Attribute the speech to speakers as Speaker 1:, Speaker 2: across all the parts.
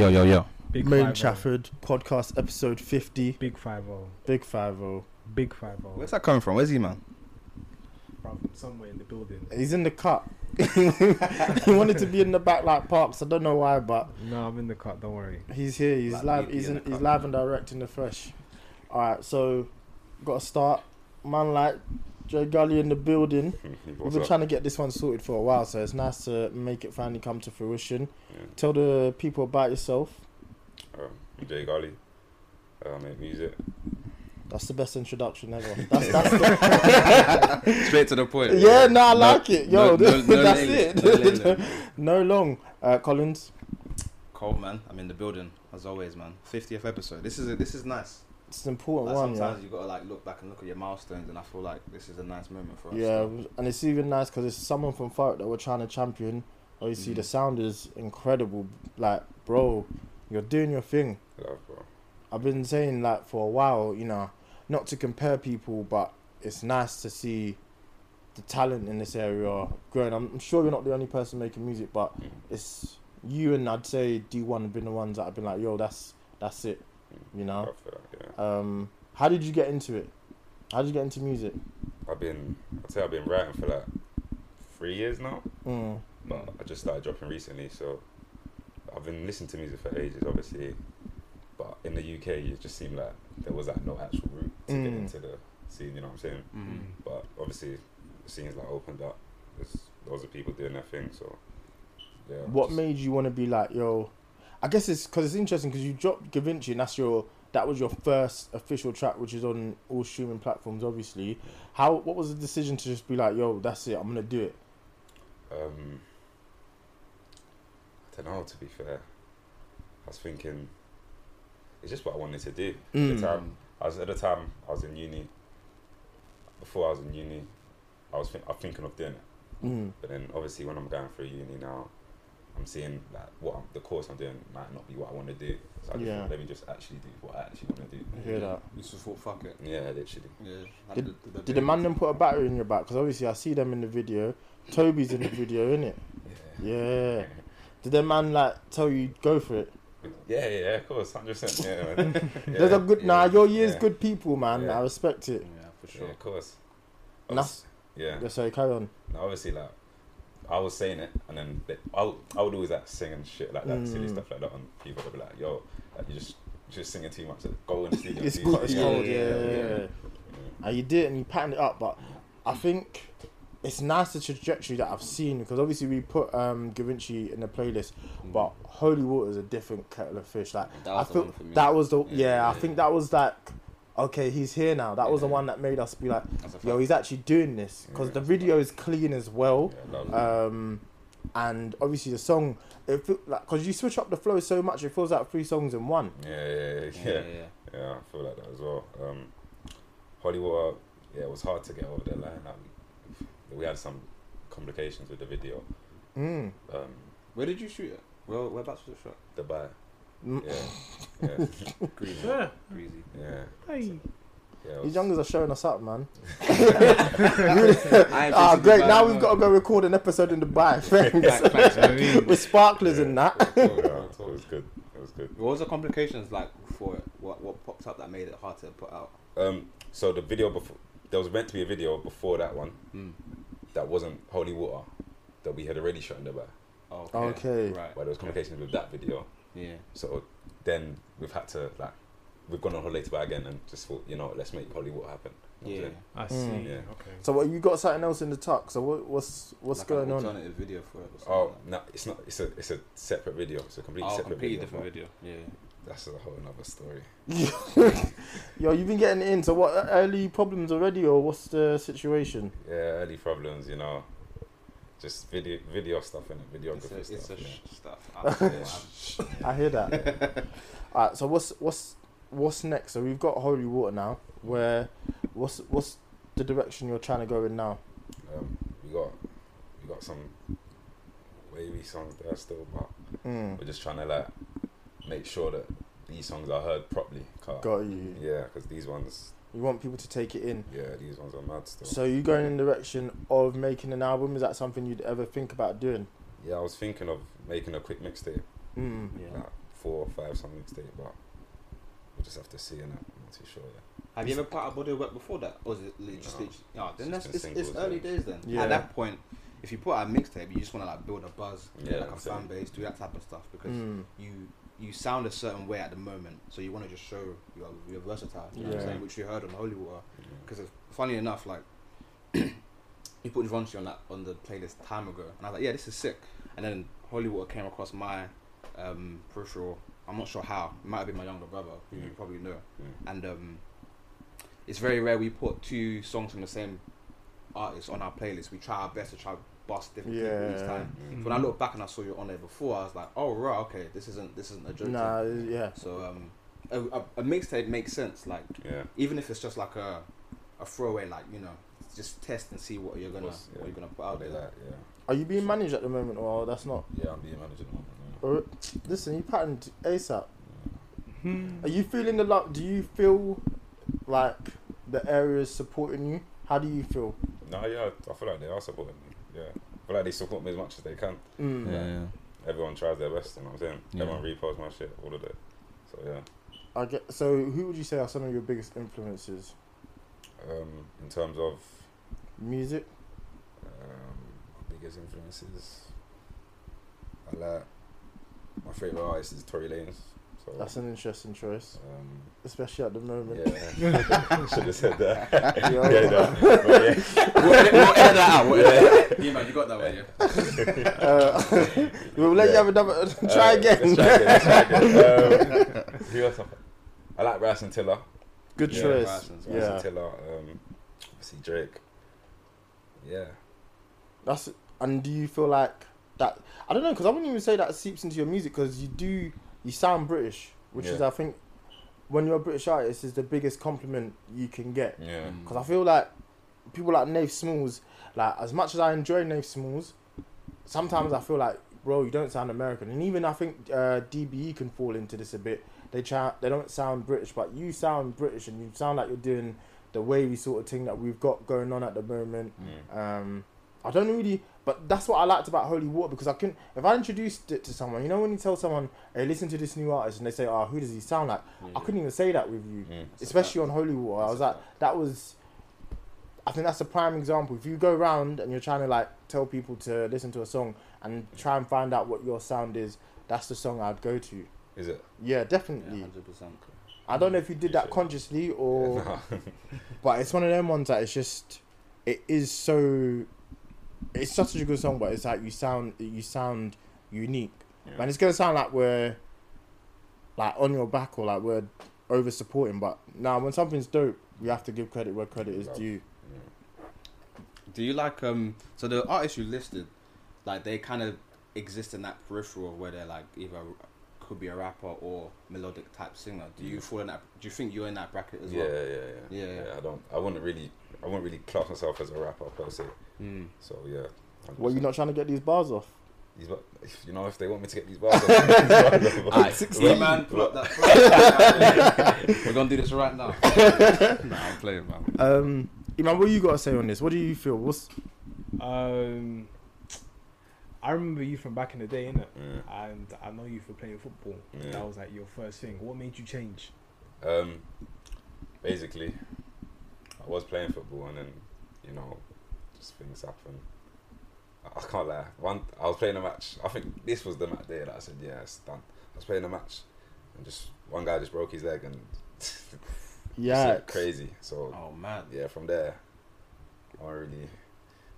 Speaker 1: Yo, yo, yo.
Speaker 2: Big
Speaker 3: Moon
Speaker 2: five oh.
Speaker 3: Chafford podcast episode 50
Speaker 2: Big five oh.
Speaker 3: big 50
Speaker 2: Big five oh.
Speaker 1: Where's that coming from? Where's he, man?
Speaker 2: From somewhere in the building.
Speaker 3: he's in the cut he wanted to be in the back like Parks I don't know why but
Speaker 2: No, I'm in the cut. Don't worry.
Speaker 3: he's here he's
Speaker 1: Like
Speaker 3: live he's
Speaker 1: in
Speaker 3: in, he's live and direct in the fresh alright so gotta start man like Jay Gully in the building we've been
Speaker 4: up?
Speaker 3: trying to get this one sorted for a while so it's nice to make it finally come to fruition
Speaker 4: Yeah.
Speaker 3: tell the people about yourself
Speaker 4: Um, I'm Jay Gully. Uh, I make music.
Speaker 3: that's the best introduction ever that's, that's the,
Speaker 1: Straight to the point.
Speaker 3: yeah no I
Speaker 1: No-
Speaker 3: like it yo
Speaker 1: no- no- no
Speaker 3: that's
Speaker 1: lane-
Speaker 3: it
Speaker 1: no
Speaker 3: no long uh, Collins
Speaker 1: Cold, man. I'm in the building as always, man. 50th episode. This is a, this is nice.
Speaker 3: It's an important
Speaker 1: Like,
Speaker 3: one, yeah.
Speaker 1: sometimes you gotta like look back and look at your milestones, and I feel like this is a nice moment for us.
Speaker 3: Yeah,
Speaker 1: so.
Speaker 3: and it's even nice because it's someone from Fark that we're trying to champion. Obviously, the
Speaker 1: Mhm.
Speaker 3: sound is incredible. Like, bro, you're doing your thing.
Speaker 4: Love, bro.
Speaker 3: I've been saying like for a while, you know, not to compare people, but it's nice to see the talent in this area growing. I'm sure you're not the only person making music, but
Speaker 4: Mm.
Speaker 3: it's you and I'd say D1 have been the ones that have been like, yo, that's that's it. You know.
Speaker 4: Love for that, yeah.
Speaker 3: Um, how did you get into it? How did you get into music?
Speaker 4: I've been, I'd say I've been writing for like three years now,
Speaker 3: Mm.
Speaker 4: but I just started dropping recently, so I've been listening to music for ages, obviously. But in the UK, it just seemed like there was like no actual route to get
Speaker 3: Mm.
Speaker 4: into the scene. You know what I'm saying?
Speaker 1: Mhm.
Speaker 4: But obviously, the scene's like opened up. There's loads of people doing their thing, so yeah.
Speaker 3: What
Speaker 4: just-
Speaker 3: made you want to be like, yo? I guess it's because it's interesting because you dropped Da Vinci and that's your that was your first official track, which is on all streaming platforms, obviously. How? What was the decision to just be like, yo, that's it, I'm gonna do it?
Speaker 4: Um, I don't know. To be fair, I was thinking it's just what I wanted to do. At
Speaker 3: Mm.
Speaker 4: the time, I was at the time I was in uni. Before I was in uni, I was think, I'm thinking of doing it.
Speaker 3: Mm.
Speaker 4: But then obviously when I'm going through uni now, I'm seeing that what I'm, the course I'm doing might not be what I want to do. So I just
Speaker 3: Yeah.
Speaker 4: thought, let me just actually do what I actually want to do.
Speaker 3: I hear that.
Speaker 1: You just thought, fuck it.
Speaker 4: Yeah, literally.
Speaker 1: Yeah.
Speaker 3: Did-
Speaker 1: the, the,
Speaker 3: Did the man then put a battery in your back? Because obviously I see them in the video. Toby's in the video, innit?
Speaker 4: Yeah.
Speaker 3: Yeah. Did the man like tell you go for it?
Speaker 4: Yeah, yeah, of course, hundred percent. Yeah, man.
Speaker 3: There's a good
Speaker 4: yeah,
Speaker 3: nah. Your year's
Speaker 4: yeah.
Speaker 3: good people, man.
Speaker 4: Yeah.
Speaker 3: I respect it.
Speaker 1: Yeah, for
Speaker 4: Yeah,
Speaker 1: sure.
Speaker 4: of course.
Speaker 3: And that's
Speaker 4: Yeah.
Speaker 3: yeah. Sorry, carry on.
Speaker 4: Now, obviously, like I was saying it, and then they, I, would- I would always like sing and shit like that, silly
Speaker 3: Mm.
Speaker 4: stuff like that, and people would be like, "Yo, like, you just you're just singing too much. Like, go in the studio."
Speaker 3: It's
Speaker 4: do
Speaker 3: good. It's
Speaker 1: Yeah,
Speaker 3: cold.
Speaker 1: yeah,
Speaker 3: Yeah, yeah,
Speaker 1: yeah,
Speaker 3: yeah.
Speaker 4: Yeah.
Speaker 3: And you did it and you patterned it up, but I think it's nice the trajectory that I've seen because obviously we put um Gavinci in the playlist, but Holy Water is a different kettle of fish. Like
Speaker 1: That
Speaker 3: I
Speaker 1: the
Speaker 3: feel
Speaker 1: one for me.
Speaker 3: that was the yeah,
Speaker 1: Yeah,
Speaker 3: I
Speaker 1: yeah,
Speaker 3: think that was like okay, he's here now. That was the one that made us be like,
Speaker 1: That's a fact.
Speaker 3: yo, he's actually doing this because
Speaker 4: Yeah.
Speaker 3: the video is clean as well.
Speaker 4: Yeah.
Speaker 3: Um, and obviously the song, it feel, like because you switch up the flow so much, it feels like three songs in one.
Speaker 4: yeah, yeah, yeah,
Speaker 1: yeah,
Speaker 4: yeah,
Speaker 1: yeah.
Speaker 4: yeah. I feel like that as well. Um, Holy Water, yeah, it was hard to get over the line. Like, we had some complications with the video.
Speaker 3: Mm.
Speaker 4: Um,
Speaker 1: Where did you shoot it? Well, whereabouts was it shot?
Speaker 4: Dubai. Yeah, yeah,
Speaker 1: Greasy.
Speaker 2: Yeah.
Speaker 1: Greasy.
Speaker 4: yeah.
Speaker 2: Hey.
Speaker 4: yeah it
Speaker 3: These
Speaker 4: was-
Speaker 3: youngers are showing us up, man. Ah, great.
Speaker 1: Dubai,
Speaker 3: Now
Speaker 1: no.
Speaker 3: we've got to go record an episode in Dubai, thanks.
Speaker 1: Facts, facts, I mean.
Speaker 3: With sparklers in that.
Speaker 4: yeah, it was good. It was good.
Speaker 1: What was the complications like for it? What what popped up that made it hard to put out?
Speaker 4: Um, so the video before there was meant to be a video before that one
Speaker 1: Hmm.
Speaker 4: that wasn't Holy Water that we had already shot in Dubai,
Speaker 1: Oh,
Speaker 3: Okay.
Speaker 1: Right.
Speaker 4: but there was complications with that video.
Speaker 1: Yeah.
Speaker 4: So then we've had to like we've gone on holiday to Dubai again and just thought you know let's make Holy Water happen. You
Speaker 1: Yeah.
Speaker 4: what
Speaker 2: I see.
Speaker 3: Mm.
Speaker 4: Yeah.
Speaker 2: Okay.
Speaker 3: So what you got something else in the tuck? So what, what's what's
Speaker 1: Like
Speaker 3: going
Speaker 1: an
Speaker 3: on?
Speaker 1: Alternative video for it. Or
Speaker 4: I'm
Speaker 1: something
Speaker 4: saying? Oh
Speaker 1: like
Speaker 4: no, it's not. It's a it's a separate video. It's a completely
Speaker 1: oh,
Speaker 4: separate
Speaker 1: completely
Speaker 4: video.
Speaker 1: different video. Yeah.
Speaker 4: That's a whole another story.
Speaker 3: Yo, you've been getting in. So what early problems already, or what's the situation?
Speaker 4: Yeah, early problems. You know, just video video stuff and
Speaker 1: It's
Speaker 4: videography
Speaker 1: a, it's
Speaker 4: stuff.
Speaker 1: a
Speaker 4: yeah.
Speaker 1: sh- stuff. I don't know what
Speaker 3: I hear that. Alright, so what's what's what's next? So we've got Holy Water now. Where what's what's the direction you're trying to go in now?
Speaker 4: Um, we got we got some wavy songs there still, but
Speaker 3: Mm,
Speaker 4: we're just trying to like make sure that these songs are heard properly. 'cause-
Speaker 3: got you.
Speaker 4: Yeah, because these ones,
Speaker 3: You want people to take it in.
Speaker 4: yeah, these ones are mad still.
Speaker 3: So you going in the direction of making an album? Is that something you'd ever think about doing?
Speaker 4: yeah, I was thinking of making a quick mixtape,
Speaker 3: Mm.
Speaker 1: Yeah.
Speaker 4: like four or five song mixtape, but we'll just have to see. And I'm not too sure. Yeah.
Speaker 1: Have you ever put out body of work before that, or is it li- just
Speaker 4: No.
Speaker 1: literally? Oh, then
Speaker 4: It's
Speaker 1: that's it's,
Speaker 4: been
Speaker 1: it's early
Speaker 4: yeah.
Speaker 1: days then.
Speaker 3: Yeah.
Speaker 1: At that point, if you put out a mixtape, you just want to like build a buzz,
Speaker 4: Yeah,
Speaker 1: like a fan base, do that type of stuff because
Speaker 3: Mm.
Speaker 1: you you sound a certain way at the moment, so you want to just show you're you're versatile. You know what I'm saying? Which we heard on Holy Water.
Speaker 4: Yeah.
Speaker 1: Because funny enough, like you put Givenchy on that on the playlist time ago, and I was like, yeah, this is sick. And then Holy Water came across my um, peripheral. I'm not sure how. It might have been my younger brother, who you probably know.
Speaker 4: Mm.
Speaker 1: And um, it's very rare we put two songs from the same artist on our playlist. We try our best to try bust different people each
Speaker 3: Yeah.
Speaker 1: time.
Speaker 4: Mm.
Speaker 1: So when I look back and I saw you on there before, I was like, oh right, okay, this isn't this isn't a joke.
Speaker 3: Nah,
Speaker 1: thing.
Speaker 3: yeah.
Speaker 1: So um, a, a, a mixtape makes sense. Like
Speaker 4: Yeah.
Speaker 1: even if it's just like a a throwaway, like you know, just test and see what you're gonna
Speaker 4: Course, yeah.
Speaker 1: what you're gonna put out there.
Speaker 4: Like, yeah.
Speaker 3: Are you being managed at the moment, or that's not?
Speaker 4: Yeah, I'm being managed at the moment.
Speaker 3: Or, listen, you patterned ASAP.
Speaker 2: Hmm.
Speaker 3: Are you feeling the love? Do you feel like the area is supporting you? How do you feel?
Speaker 4: No, yeah, I feel like they are supporting me. Yeah, I feel like they support me as much as they can.
Speaker 3: Mm.
Speaker 4: Yeah. Everyone tries their best, you know what I'm saying?
Speaker 1: Yeah.
Speaker 4: Everyone reposts my shit, all of it. So yeah,
Speaker 3: I get. So, who would you say are some of your biggest influences?
Speaker 4: um, in terms of
Speaker 3: Music.
Speaker 4: um, my biggest influences, I like my favorite artist is Tory Lanez. So
Speaker 3: That's an interesting choice,
Speaker 4: um,
Speaker 3: especially at the moment.
Speaker 4: yeah, should have said that.
Speaker 3: Yo.
Speaker 4: yeah, no, yeah.
Speaker 1: we'll, edit, we'll edit that out. We'll edit that. Yeah, man, you got that one, yeah.
Speaker 3: Uh, we'll let you
Speaker 4: Yeah.
Speaker 3: have another. Try
Speaker 4: Uh,
Speaker 3: again.
Speaker 4: Try again. Try again. Um, who else? I like Bryson Tiller.
Speaker 3: Good
Speaker 4: Yeah,
Speaker 3: choice.
Speaker 1: Bryson's
Speaker 4: Bryson
Speaker 3: Yeah,
Speaker 4: Tiller. Um, obviously Drake. Yeah.
Speaker 3: that's. And do you feel like that? I don't know because I wouldn't even say that seeps into your music because you do. You sound British, which is I think when you're a British artist is the biggest compliment you can get.
Speaker 4: Yeah.
Speaker 1: Mm.
Speaker 3: Because I feel like people like Nafe Smallz, like as much as I enjoy Nafe Smallz, sometimes I feel like, bro, you don't sound American. And even I think uh, DBE can fall into this a bit. They try, they don't sound British, but you sound British, and you sound like you're doing the wavy sort of thing that we've got going on at the moment.
Speaker 4: Mm.
Speaker 3: Um, I don't really, but that's what I liked about Holy Water because I couldn't. if I introduced it to someone, you know, when you tell someone, "Hey, listen to this new artist," and they say, "Oh, who does he sound like?" I couldn't even say that with you
Speaker 4: Mm.
Speaker 3: especially on Holy Water. I was like, that was. I think that's a prime example. If you go around and you're trying to like tell people to listen to a song and try and find out what your sound is, that's the song I'd go to.
Speaker 4: Is it?
Speaker 3: Yeah,
Speaker 1: Yeah,
Speaker 3: definitely.
Speaker 1: hundred percent.
Speaker 3: I don't know if you did that consciously or,
Speaker 4: No.
Speaker 3: but it's one of them ones that it's just, it is so, it's such a good song, but it's like you sound, you sound unique.
Speaker 4: Yeah.
Speaker 3: And it's gonna sound like we're like on your back or like we're over supporting, but now when something's dope, we have to give credit where credit is due.
Speaker 4: Yeah.
Speaker 1: Do you like um? So the artists you listed, like they kind of exist in that peripheral where they're like either could be a rapper or melodic type singer. Do you fall in that? Do you think you're in that bracket as
Speaker 4: yeah,
Speaker 1: well?
Speaker 4: yeah, yeah,
Speaker 1: Yeah.
Speaker 4: I don't. I wouldn't really. I wouldn't really class myself as a rapper per se.
Speaker 1: Mm.
Speaker 4: So yeah.
Speaker 3: Well, you're not trying to get these bars off.
Speaker 4: These, bu- if, you know, if they want me to get these bars, off,
Speaker 1: Alright,
Speaker 3: 16.
Speaker 1: yeah, man, pull up that. We're gonna do this right now. nah, I'm playing, man.
Speaker 3: Um, Eman, what you got to say on this? What do you feel? What's
Speaker 2: Um, I remember you from back in the day, innit?
Speaker 4: Yeah.
Speaker 2: And I know you for playing football.
Speaker 4: Yeah.
Speaker 2: That was like your first thing. What made you change?
Speaker 4: Um, basically, I was playing football, and then you know, just things happen. I, I can't lie. One, I was playing a match. I think this was the match day that I said, "Yeah, it's done." I was playing a match, and just one guy just broke his leg, and
Speaker 3: Yeah.
Speaker 4: Like, crazy. So
Speaker 1: Oh man.
Speaker 4: yeah, from there, I really.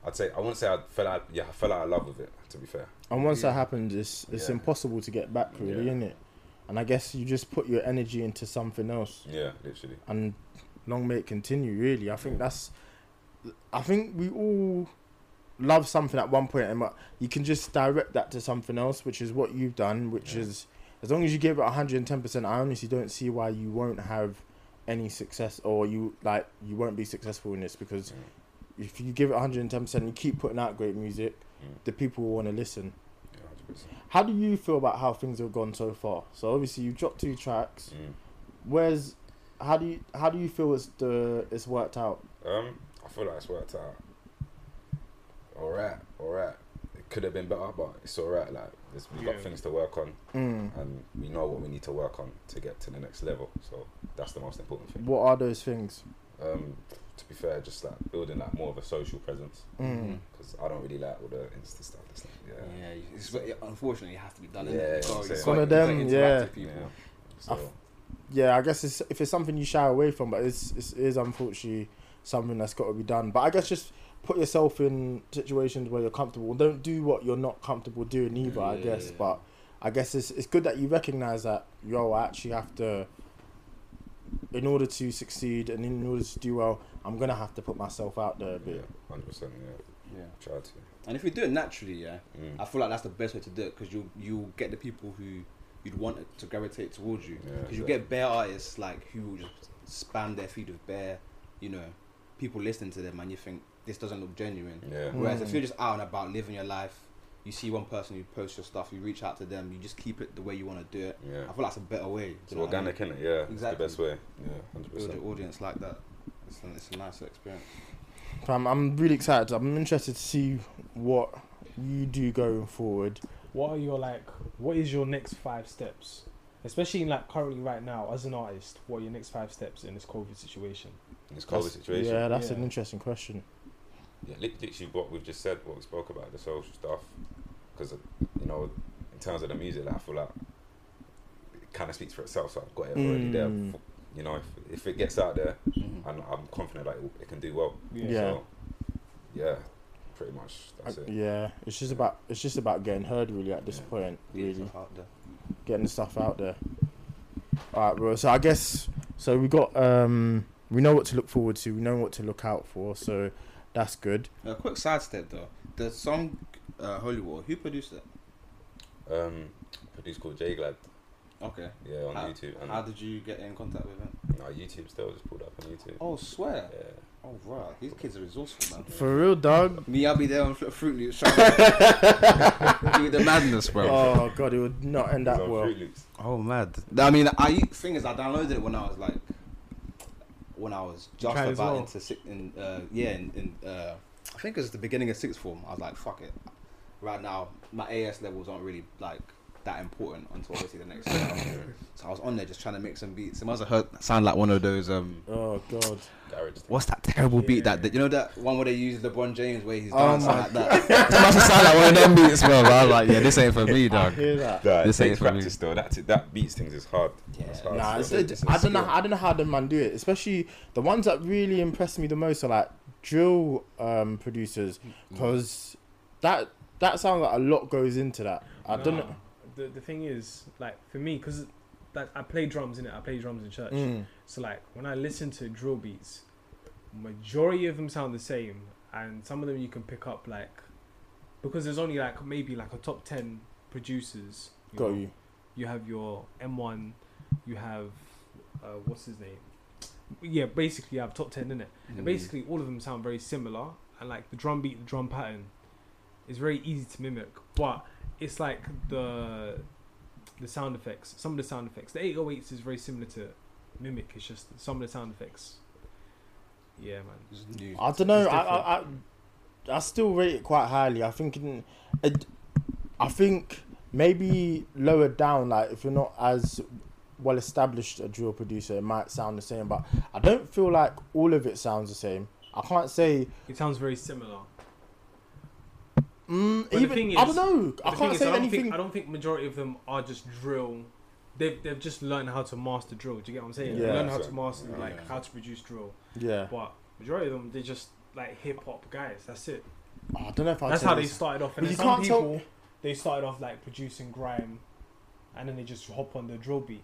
Speaker 4: I'd say I wouldn't say I fell out. Yeah, I fell out of love with it. To be fair.
Speaker 3: And once that happens, it's it's
Speaker 4: Yeah.
Speaker 3: impossible to get back, really,
Speaker 4: Yeah.
Speaker 3: isn't it? And I guess you just put your energy into something else,
Speaker 4: Yeah, literally.
Speaker 3: and long may it continue. Really, I think that's. I think we all love something at one point, and you can just direct that to something else, which is what you've done. Which
Speaker 4: Yeah.
Speaker 3: is, as long as you give it one hundred and ten percent, I honestly don't see why you won't have any success, or you like you won't be successful in this because
Speaker 4: Mm.
Speaker 3: if you give it one hundred and ten percent, you keep putting out great music,
Speaker 4: Mm.
Speaker 3: the people will want to listen. How do you feel about how things have gone so far? So obviously you've dropped two tracks. Where's how do you how do you feel it's the it's worked out?
Speaker 4: Um, feel like it's worked out. Alright, alright. It could have been better, but it's alright. Like, there's, we've got things to work on,
Speaker 3: Mm.
Speaker 4: and we know what we need to work on to get to the next level. So that's the most important thing.
Speaker 3: What are those things?
Speaker 4: Um, to be fair, just like building like more of a social presence,
Speaker 3: Mm.
Speaker 4: because I don't really like all the Insta stuff. It's like, yeah,
Speaker 1: Yeah. It's, it, unfortunately, it has to be done.
Speaker 4: Yeah,
Speaker 1: innit?
Speaker 4: yeah,
Speaker 1: You've got-
Speaker 4: I'm
Speaker 1: you've
Speaker 4: saying.
Speaker 1: got-
Speaker 3: One of them,
Speaker 1: to
Speaker 3: yeah.
Speaker 1: people.
Speaker 4: yeah.
Speaker 3: I
Speaker 4: So
Speaker 3: f- Yeah, I guess it's, if it's something you shy away from, but it's, it's it is unfortunately something that's got to be done. But I guess just put yourself in situations where you're comfortable. Don't do what you're not comfortable doing either. I guess,
Speaker 1: yeah.
Speaker 3: but I guess it's it's good that you recognize that yo, I actually have to. In order to succeed and in order to do well, I'm gonna have to put myself out there a
Speaker 4: yeah,
Speaker 3: bit.
Speaker 4: hundred percent. Yeah,
Speaker 1: Yeah.
Speaker 4: try to.
Speaker 1: And if you do it naturally, yeah,
Speaker 4: Mm.
Speaker 1: I feel like that's the best way to do it because you you get the people who you'd want it to gravitate towards you.
Speaker 4: Yeah,
Speaker 1: Because you
Speaker 4: exactly.
Speaker 1: get bare artists like who will just spam their feed with bare, you know, people listening to them, and you think this doesn't look genuine.
Speaker 4: Yeah.
Speaker 1: Whereas if
Speaker 3: Mm.
Speaker 1: you're just out and about living your life, you see one person who posts your stuff, you reach out to them, you just keep it the way you want to do it.
Speaker 4: Yeah.
Speaker 1: I feel that's a better way. do
Speaker 4: It's
Speaker 1: you know what I mean?
Speaker 4: organic, innit? Yeah,
Speaker 1: Exactly.
Speaker 4: it's the best way. Yeah, hundred
Speaker 1: Build
Speaker 4: percent.
Speaker 1: your audience like that. It's a, it's a nicer experience.
Speaker 3: I'm, I'm really excited. I'm interested to see what you do going forward.
Speaker 2: What are your like? What is your next five steps? Especially in like currently right now as an artist, what are your next five steps in this COVID situation?
Speaker 4: In this COVID
Speaker 3: That's-
Speaker 4: situation.
Speaker 3: Yeah, that's an interesting question.
Speaker 4: Yeah, lit- literally what we've just said, what we spoke about, the social stuff. Because, you know, in terms of the music, like, I feel like it kind of speaks for itself. So I've got it already there.
Speaker 3: Mm.
Speaker 4: F- You know, if, if it gets out there,
Speaker 1: Mhm.
Speaker 4: and I'm confident that it, it can do well.
Speaker 3: Yeah.
Speaker 4: So, yeah, pretty much that's
Speaker 3: Uh,
Speaker 4: it.
Speaker 3: yeah, it's just about it's just about getting heard really at this
Speaker 4: Yeah.
Speaker 3: point. Really,
Speaker 1: stuff out
Speaker 3: getting the stuff out there. All right, bro. So I guess so. We got um we know what to look forward to. We know what to look out for. So that's good.
Speaker 1: A quick sidestep though. The song uh, Holy Water, who produced it?
Speaker 4: Um, producer called J Glad,
Speaker 1: Okay.
Speaker 4: yeah, on
Speaker 1: How-
Speaker 4: YouTube. And
Speaker 1: How did you get in contact with him?
Speaker 4: no, YouTube still just pulled up on YouTube.
Speaker 1: Oh, swear.
Speaker 4: Yeah.
Speaker 1: Oh, right. These kids are resourceful, man.
Speaker 3: For real, dog.
Speaker 1: Me, I'll be there on Fl- Fruity Loops trying to do the madness, bro.
Speaker 3: Oh god, it would not end
Speaker 4: He's
Speaker 3: that well.
Speaker 4: Fruity Loops.
Speaker 1: Oh, mad. I mean, I thing is, I downloaded it when I was like, when I was just about
Speaker 2: well?
Speaker 1: into six, in uh, yeah, in, in uh, I think it was the beginning of sixth form. I was like, fuck it. Right now, my AS levels aren't really like that important until obviously the next year. So I was on there just trying to make some beats. It must have heard sound like one of those um.
Speaker 3: Oh god.
Speaker 1: What's that terrible beat that, that you know that one where they use LeBron James where he's
Speaker 3: Oh
Speaker 1: dancing
Speaker 3: my
Speaker 1: like that? it must have sounded like one of them beats, bro. I was like, yeah, this ain't for me,
Speaker 3: I
Speaker 1: dog.
Speaker 3: hear that.
Speaker 4: Nah,
Speaker 1: This ain't
Speaker 4: takes
Speaker 1: for me.
Speaker 4: practice though. That that beats things is hard.
Speaker 1: Yeah.
Speaker 4: It's hard.
Speaker 3: Nah,
Speaker 4: It's-
Speaker 3: it's, I don't know. I don't know how the man do it. Especially the ones that really impress me the most are like drill um, producers, because that that sounds like a lot goes into that. I don't know.
Speaker 2: The the thing is, like for me, because like I play drums in it. I play drums in church.
Speaker 3: Mm.
Speaker 2: So like when I listen to drill beats, majority of them sound the same, and some of them you can pick up like because there's only like maybe like a top ten producers. you
Speaker 3: Got
Speaker 2: know.
Speaker 3: you.
Speaker 2: You have your M1, you have uh, what's his name? Yeah, basically you have top ten in it.
Speaker 1: Mm.
Speaker 2: And basically all of them sound very similar, and like the drum beat, the drum pattern, is very easy to mimic. But it's like the the sound effects. Some of the sound effects. The 808s is very similar to mimic. It's just some of the sound effects. Yeah, man.
Speaker 1: New.
Speaker 3: I don't know. I, I, I I still rate it quite highly. I think in, it, I think maybe lower down. Like if you're not as well established a drill producer, it might sound the same. But I don't feel like all of it sounds the same. I can't say.
Speaker 2: It sounds very similar.
Speaker 3: Mm,
Speaker 2: But the
Speaker 3: even
Speaker 2: thing
Speaker 3: I don't know. I can't
Speaker 2: is,
Speaker 3: say
Speaker 2: I don't
Speaker 3: anything.
Speaker 2: Think, I don't think majority of them are just drill they've they've just learned how to master drill. Do you get what I'm saying? They
Speaker 3: Yeah.
Speaker 2: learn how to master
Speaker 1: Yeah.
Speaker 2: like how to produce drill.
Speaker 3: Yeah.
Speaker 2: But majority of them, they're just like hip hop guys. That's it.
Speaker 3: Oh, I don't know if I.
Speaker 2: That's how they started off. And
Speaker 3: But
Speaker 2: then
Speaker 3: you
Speaker 2: some
Speaker 3: can't tell-
Speaker 2: they started off like producing grime, and then they just hop on the drill beat.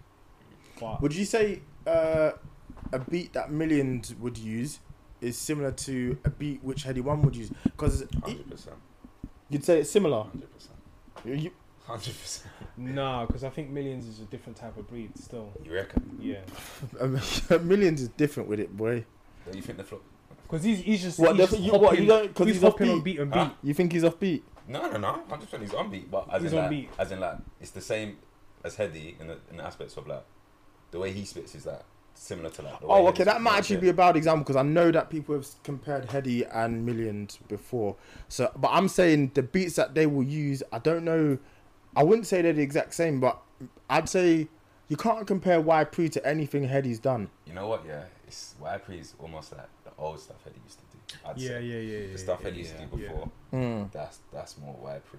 Speaker 2: But
Speaker 3: Would you say uh, a beat that millions would use is similar to a beat which Headie One would use? Because
Speaker 4: Hundred percent.
Speaker 3: You'd say it's similar.
Speaker 4: Hundred percent.
Speaker 3: You,
Speaker 4: Hundred percent.
Speaker 2: nah, because I think millions is a different type of breed. Still,
Speaker 4: You reckon?
Speaker 2: yeah.
Speaker 3: millions is different with it, boy.
Speaker 4: Do you think the flow?
Speaker 2: Because he's he's just
Speaker 3: What,
Speaker 2: he's
Speaker 3: the-
Speaker 2: just
Speaker 3: you- what,
Speaker 2: hopping,
Speaker 3: you don't- 'cause
Speaker 2: he's,
Speaker 3: he's off
Speaker 2: hopping on
Speaker 3: beat?
Speaker 2: beat and
Speaker 4: Huh?
Speaker 2: beat.
Speaker 3: You think he's off beat?
Speaker 4: No, no, no. Hundred percent. He's on beat, but as
Speaker 2: He's
Speaker 4: in
Speaker 2: on
Speaker 4: like,
Speaker 2: beat.
Speaker 4: as in like, it's the same as Headie in the in the aspects of like the way he spits is like similar to that. The
Speaker 3: Oh, okay. That might actually
Speaker 4: yeah.
Speaker 3: be a bad example because I know that people have compared Headie and Millions before. So, but I'm saying the beats that they will use, I don't know. I wouldn't say they're the exact same, but I'd say you can't compare Y Pre to anything Headie's done.
Speaker 4: You know what? Yeah, it's YP is almost like the old stuff Headie used to do. I'd
Speaker 2: Yeah,
Speaker 4: say.
Speaker 2: yeah, yeah, yeah.
Speaker 4: The stuff
Speaker 2: yeah,
Speaker 4: Headie used
Speaker 1: yeah,
Speaker 4: to do
Speaker 2: yeah.
Speaker 4: before.
Speaker 3: Mm.
Speaker 4: That's that's more YP.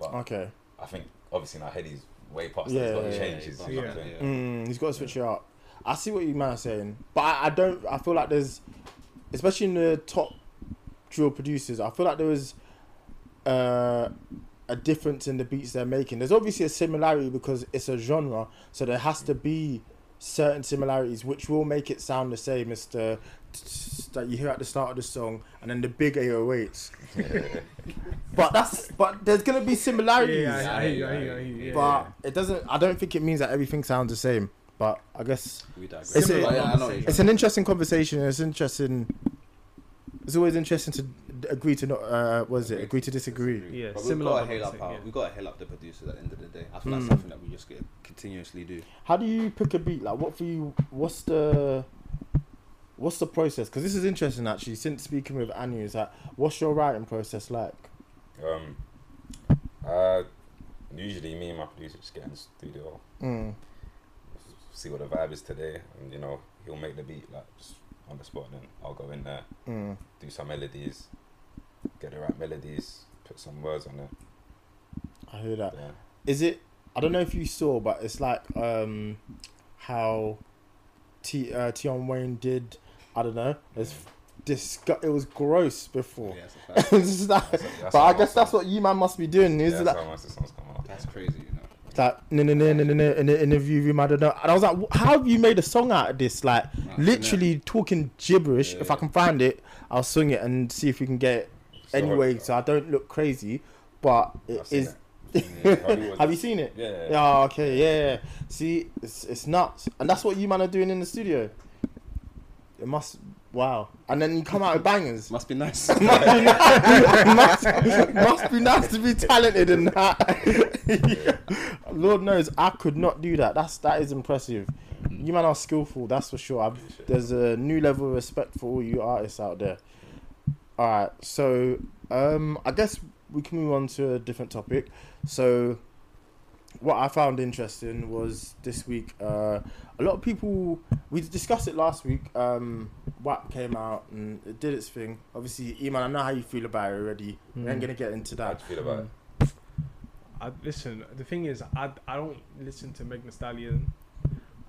Speaker 4: But
Speaker 3: Okay.
Speaker 4: I think obviously now Headie's way past.
Speaker 3: Yeah,
Speaker 4: Yeah, he's got
Speaker 3: yeah,
Speaker 4: to change his.
Speaker 1: yeah,
Speaker 4: you know what I'm
Speaker 2: yeah.
Speaker 3: Mm, he's got to switch it up. I see what you man are saying, but I, I don't. I feel like there's, especially in the top drill producers, I feel like there was uh, a difference in the beats they're making. There's obviously a similarity because it's a genre, so there has to be certain similarities which will make it sound the same as the that you hear at the start of the song and then the big 808s. But that's but there's gonna be similarities.
Speaker 2: Yeah, yeah, I hear you, I hear you, I hear you,
Speaker 3: But it doesn't. I don't think it means that everything sounds the same. But I guess
Speaker 1: We digress.
Speaker 3: It's a-
Speaker 1: yeah, I know what you're
Speaker 3: it's an interesting conversation. It's interesting. It's always interesting to agree to not. Uh, was it agree to disagree?
Speaker 2: Yeah,
Speaker 1: but
Speaker 2: similar
Speaker 1: we've got, to hail up
Speaker 2: the same,
Speaker 1: our,
Speaker 2: yeah.
Speaker 1: we've got to hail up the producers at the end of the day. I think
Speaker 3: Mm.
Speaker 1: that's something that we just get continuously do.
Speaker 3: How do you pick a beat? Like, what for you? What's the What's the process? Because this is interesting actually. Since speaking with Anu, is that what's your writing process like?
Speaker 4: Um, uh, usually me and my producer just get in the studio,
Speaker 3: Mm.
Speaker 4: See what the vibe is today, and you know he'll make the beat like just on the spot, and then I'll go in there,
Speaker 3: Mm.
Speaker 4: do some melodies, get the right melodies, put some words on it.
Speaker 3: I hear that.
Speaker 4: Yeah.
Speaker 3: Is it? I don't know if you saw, but it's like um, how T uh, Tion Wayne did. I don't know. It's disgu- It was gross before.
Speaker 1: Yeah, that's a fact.
Speaker 3: It's just like-
Speaker 4: That's- that's
Speaker 3: but I guess that's what you man must be doing. Is
Speaker 4: yeah,
Speaker 3: it
Speaker 4: that's
Speaker 3: like
Speaker 4: how most of the songs come out.
Speaker 1: That's crazy, you know.
Speaker 3: That no no no no in the interview room? I don't know. And I was like, how have you made a song out of this? Like literally talking gibberish. If I can find it, I'll swing it and see if we can get it anyway, so I don't look crazy. But it is.
Speaker 4: Yeah,
Speaker 3: Have you seen it?
Speaker 4: Yeah. yeah.
Speaker 3: Yeah, ah, okay, yeah, yeah. See, it's it's nuts, and that's what you man are doing in the studio. It must, wow. And then you come out with bangers.
Speaker 1: Must be nice.
Speaker 3: must, be, must, must be nice to be talented in that. Lord knows, I could not do that. That's that is impressive. You man are skillful, that's for sure. I've, there's a new level of respect for all you artists out there. All right, so um, I guess we can move on to a different topic. So, what I found interesting was this week. Uh, a lot of people we discussed it last week. Um, WAP came out and it did its thing. Obviously, Eman, I know how you feel about it already. We ain't
Speaker 2: Mm.
Speaker 3: gonna get into
Speaker 4: How
Speaker 3: that.
Speaker 4: do you feel about it?
Speaker 2: I listen. The thing is, I I don't listen to Meg Thee Stallion.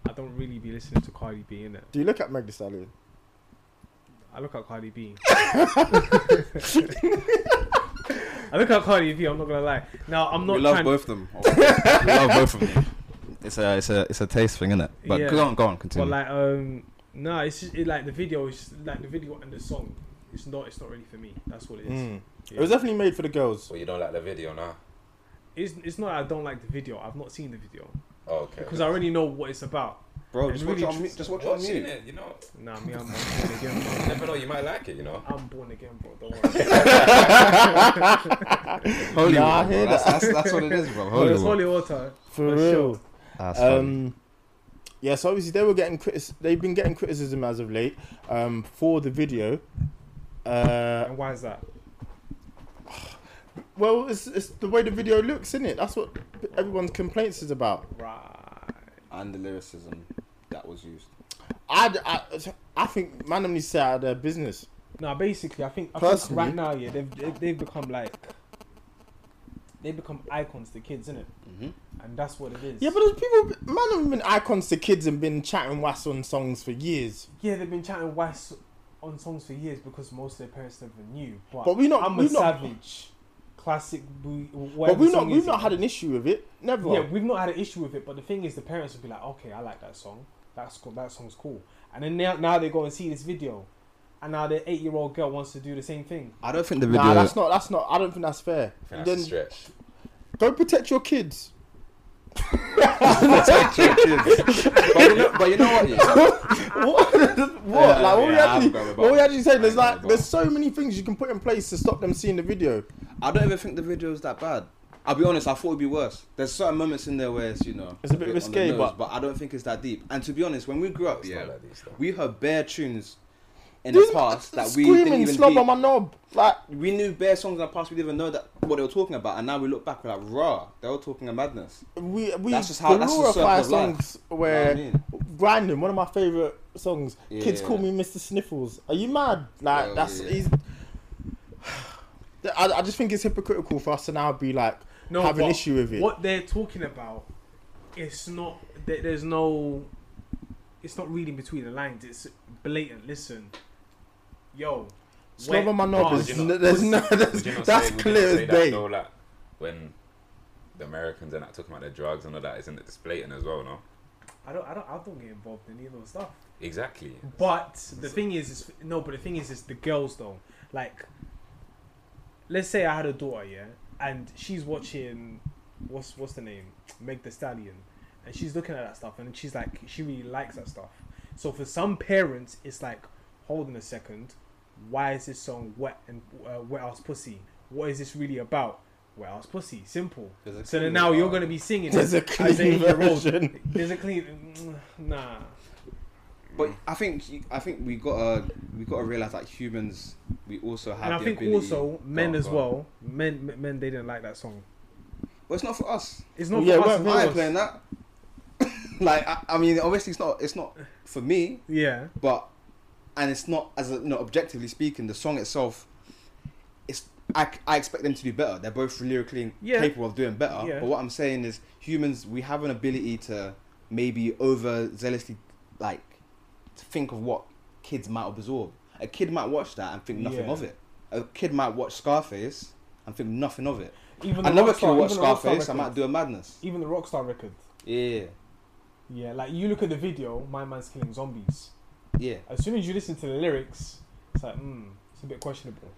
Speaker 2: I don't really be listening to Cardi B in it.
Speaker 3: Do you look at Meg Thee Stallion?
Speaker 2: I look at Cardi B. I look at Cardi B. I'm not gonna lie. Now I'm not
Speaker 1: we love
Speaker 2: trying.
Speaker 1: both of them. we love both of them. It's a it's a it's a taste thing, isn't it? But
Speaker 2: Yeah.
Speaker 1: go on, go on, continue.
Speaker 2: But
Speaker 1: continue.
Speaker 2: like, um, no, it's just it, like the video is like the video and the song. It's not. It's not really for me. That's what it is.
Speaker 3: Mm.
Speaker 2: Yeah.
Speaker 3: It was definitely made for the girls.
Speaker 4: Well, you don't like the video now.
Speaker 2: It's, it's not. I don't like the video. I've not seen the video
Speaker 4: Oh, okay.
Speaker 2: because I already know what it's about.
Speaker 1: Bro, just
Speaker 2: really
Speaker 1: watch it on
Speaker 2: tr-
Speaker 1: Just watch it on
Speaker 4: Watching
Speaker 1: mute.
Speaker 4: it, you know.
Speaker 2: Nah, me, I'm, I'm born again,
Speaker 4: You
Speaker 2: bro.
Speaker 4: never know. You might like it, you know.
Speaker 2: I'm born again, bro. Don't worry.
Speaker 1: holy
Speaker 3: Nah, I
Speaker 1: bro.
Speaker 3: hear
Speaker 1: That's, that's, that's what it is, bro.
Speaker 2: It's
Speaker 1: Hollywood.
Speaker 2: holy water.
Speaker 3: For
Speaker 2: For
Speaker 3: real.
Speaker 2: sure.
Speaker 1: That's funny.
Speaker 3: Um, yeah, so obviously they were getting critis- They've been getting criticism as of late um, for the video. Uh,
Speaker 2: And why is that?
Speaker 3: well, it's, it's the way the video looks, isn't it? That's what everyone's complaints is about.
Speaker 2: Right.
Speaker 1: And the lyricism that was used.
Speaker 3: I, I, I think man them needs to stay out of their business.
Speaker 2: No, basically, I think, I think
Speaker 3: Personally-
Speaker 2: right now, yeah, they've, they've they've become like they've become icons to kids, innit?
Speaker 1: Mm-hmm.
Speaker 2: and that's what it is.
Speaker 3: Yeah, but there's people, man, have been icons to kids and been chatting was on songs for years.
Speaker 2: yeah, they've been chatting West on songs for years because most of their parents never knew. But,
Speaker 3: But we not-
Speaker 2: I'm a
Speaker 3: we not-
Speaker 2: savage, classic. We,
Speaker 3: But we've not, we've not had an issue with it. Never.
Speaker 2: Yeah, we've not had an issue with it. But the thing is, the parents would be like, "Okay, I like that song. That's cool. That song's cool." And then now, now they go and see this video, and now the eight-year-old girl wants to do the same thing.
Speaker 1: I don't think the video.
Speaker 3: Nah, that's not. That's not. I don't think that's fair.
Speaker 4: I think
Speaker 3: then
Speaker 4: that's a stretch.
Speaker 3: go protect your kids.
Speaker 1: But, you know, but you know what? Yeah?
Speaker 3: what? what?
Speaker 1: Yeah,
Speaker 3: like what we
Speaker 1: yeah, I've
Speaker 3: actually,
Speaker 1: got
Speaker 3: what we actually saying? There's like, there's so many things you can put in place to stop them seeing the video.
Speaker 1: I don't even think the video is that bad. I'll be honest, I thought it'd be worse. There's certain moments in there where it's, you know,
Speaker 3: It's a bit
Speaker 1: on the
Speaker 3: risque,
Speaker 1: nose,
Speaker 3: but-
Speaker 1: I don't think it's that deep. And to be honest, when we grew up,
Speaker 4: It's
Speaker 1: yeah,
Speaker 4: like
Speaker 1: we heard bare tunes in the past that we didn't even
Speaker 3: slob
Speaker 1: deep-
Speaker 3: on my knob. Like
Speaker 1: we knew bare songs in the past we didn't even know that what they were talking about, and now we look back, we're like, raw, they were talking of madness.
Speaker 3: we we
Speaker 1: That's just how- that's the circle
Speaker 3: glorify
Speaker 1: life.
Speaker 3: songs
Speaker 1: You know
Speaker 3: where
Speaker 1: what I mean?
Speaker 3: grinding. One of my favorite songs. Kids call me Mr. Sniffles. Are you mad? Like
Speaker 1: Yeah,
Speaker 3: that's
Speaker 1: yeah.
Speaker 3: he's. I, I just think it's hypocritical for us to now be like
Speaker 2: No,
Speaker 3: have an issue with it.
Speaker 2: What they're talking about, it's not. there- There's no. It's not reading between the lines. It's blatant. Listen, yo.
Speaker 3: Slob
Speaker 2: wet
Speaker 3: on my knob
Speaker 2: bars.
Speaker 3: is
Speaker 4: Would
Speaker 3: there's no there's,
Speaker 4: not
Speaker 3: that's
Speaker 4: say,
Speaker 3: clear
Speaker 4: not
Speaker 3: as day.
Speaker 4: That, though, like, when the Americans and that talking about their drugs and all that, isn't it just blatant as well, no?
Speaker 2: I don't. I don't. I don't get involved in any of those stuff.
Speaker 4: Exactly.
Speaker 2: But the thing is, is no. But the thing is, is the girls though. Like, let's say I had a daughter, yeah, and she's watching, what's what's the name, Meg Thee Stallion, and she's looking at that stuff, and she's like, she really likes that stuff. So for some parents, it's like, hold on a second, why is this song wet and uh, wet ass pussy? What is this really about? Wet ass pussy, simple. So then now you're gonna be singing.
Speaker 3: There's a
Speaker 2: as an
Speaker 3: clean version.
Speaker 2: There's a clean. Nah.
Speaker 1: But I think I think we gotta we gotta realize that humans we also have.
Speaker 2: and I
Speaker 1: the
Speaker 2: think also men as well. Men, men, they didn't like that song.
Speaker 1: Well, it's not for us.
Speaker 2: It's not
Speaker 3: Yeah,
Speaker 2: for
Speaker 3: well,
Speaker 2: us.
Speaker 3: well,
Speaker 2: of
Speaker 1: I ain't playing that. like I, I mean, obviously it's not it's not for me,
Speaker 2: Yeah,
Speaker 1: but and it's not as a, you know objectively speaking, the song itself. It's I, I expect them to do better. They're both lyrically
Speaker 2: Yeah.
Speaker 1: capable of doing better.
Speaker 2: Yeah.
Speaker 1: But what I'm saying is, humans we have an ability to maybe over zealously like to think of what kids might absorb. A kid might watch that and think nothing
Speaker 2: Yeah.
Speaker 1: of it. A kid might watch Scarface and think nothing of it.
Speaker 2: even the
Speaker 1: Another
Speaker 2: Rockstar,
Speaker 1: kid watch
Speaker 2: even the Rockstar
Speaker 1: Scarface, I might do a madness.
Speaker 2: Even the Rockstar record.
Speaker 1: Yeah,
Speaker 2: Yeah, like you look at the video, My Man's Killing Zombies.
Speaker 1: Yeah.
Speaker 2: As soon as you listen to the lyrics, it's like, hmm, it's a bit questionable.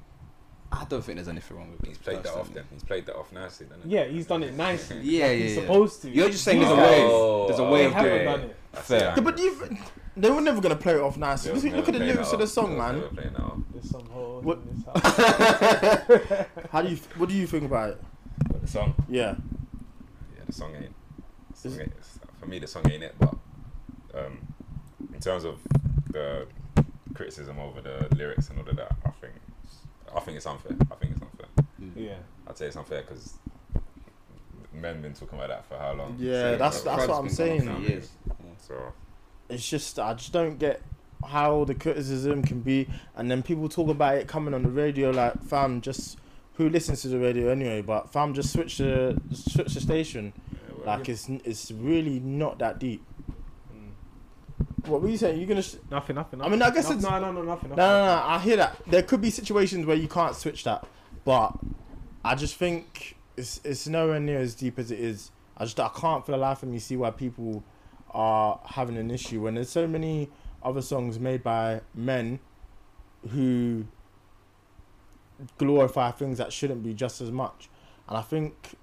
Speaker 1: I don't think there's anything wrong with it.
Speaker 4: He's played that off then. He's played that off nicely, then.
Speaker 2: Yeah, he's done it nicely.
Speaker 1: Yeah,
Speaker 2: like
Speaker 1: yeah,
Speaker 2: He's
Speaker 1: yeah.
Speaker 2: supposed to.
Speaker 1: You're just saying there's a way. There's a way of
Speaker 2: haven't
Speaker 1: doing
Speaker 2: done
Speaker 1: it.
Speaker 2: it.
Speaker 1: Fair.
Speaker 3: Yeah, but you, they were never gonna play it off nice.
Speaker 4: They
Speaker 3: Look, look at the
Speaker 4: never
Speaker 3: lyrics of the song, man.
Speaker 4: was never playing that.
Speaker 2: There's some holes
Speaker 3: What-
Speaker 2: in this house.
Speaker 3: How do you? What do you think about it?
Speaker 4: But the song,
Speaker 3: Yeah.
Speaker 4: yeah, the song ain't. The song ain't for me, the song ain't it. But um, in terms of the criticism over the lyrics and all of that, I think I think it's unfair. I think it's unfair. Mm.
Speaker 2: yeah.
Speaker 4: I'd say it's unfair because men been talking about that for how long?
Speaker 3: Yeah,
Speaker 4: So,
Speaker 3: that's- that's what I'm
Speaker 1: been
Speaker 3: saying.
Speaker 1: on for years.
Speaker 4: So
Speaker 3: It's just I just don't get how the criticism can be, and then people talk about it coming on the radio. Like, fam, just who listens to the radio anyway? But fam, just switch the switch the station.
Speaker 4: yeah, well,
Speaker 3: Like, it's it's really not that deep. What were you saying? You're gonna? Sh-
Speaker 2: Nothing, nothing,
Speaker 3: I mean, I guess
Speaker 2: no,
Speaker 3: it's-
Speaker 2: no, no, no, nothing.
Speaker 3: No, no, no. I hear that. There could be situations where you can't switch that, but I just think it's it's nowhere near as deep as it is. I just I can't for the life of me see why people are having an issue when there's so many other songs made by men who glorify things that shouldn't be just as much. And I think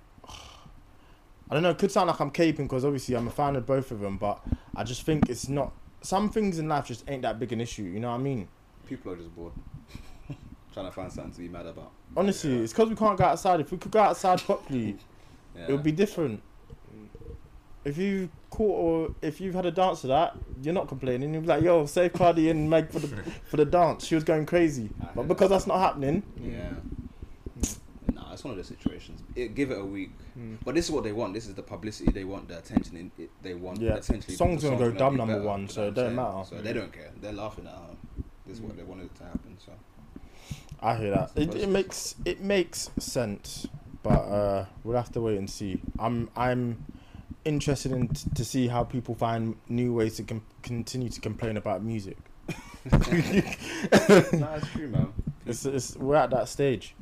Speaker 3: I don't know. It could sound like I'm caping because obviously I'm a fan of both of them, but I just think it's not. Some things in life just ain't that big an issue. You know what I mean?
Speaker 1: People are just bored. Trying to find something to be mad about.
Speaker 3: Honestly,
Speaker 4: Yeah.
Speaker 3: it's because we can't go outside. If we could go outside properly,
Speaker 1: Yeah.
Speaker 3: it would be different. If you caught or if you've had a dance to that, you're not complaining. You'd be like, "Yo, save Cardi and Meg for the for the dance." She was going crazy,
Speaker 1: I
Speaker 3: but because
Speaker 1: that.
Speaker 3: that's not happening,
Speaker 1: Yeah. Nah, it's one of those situations. It, give it a week.
Speaker 2: Mm.
Speaker 1: But this is what they want. This is the publicity they want, the attention in, it, they want.
Speaker 3: Yeah.
Speaker 1: Essentially,
Speaker 3: Song's gonna go dumb number
Speaker 1: better,
Speaker 3: one, so it don't matter.
Speaker 1: So they don't care. They're laughing at her. This is what they wanted to happen. So
Speaker 3: I hear that. It, it makes it makes sense, but uh, we'll have to wait and see. I'm I'm interested in t- to see how people find new ways to com- continue to complain about music.
Speaker 1: nah, it's true, man.
Speaker 3: It's, it's, we're at that stage.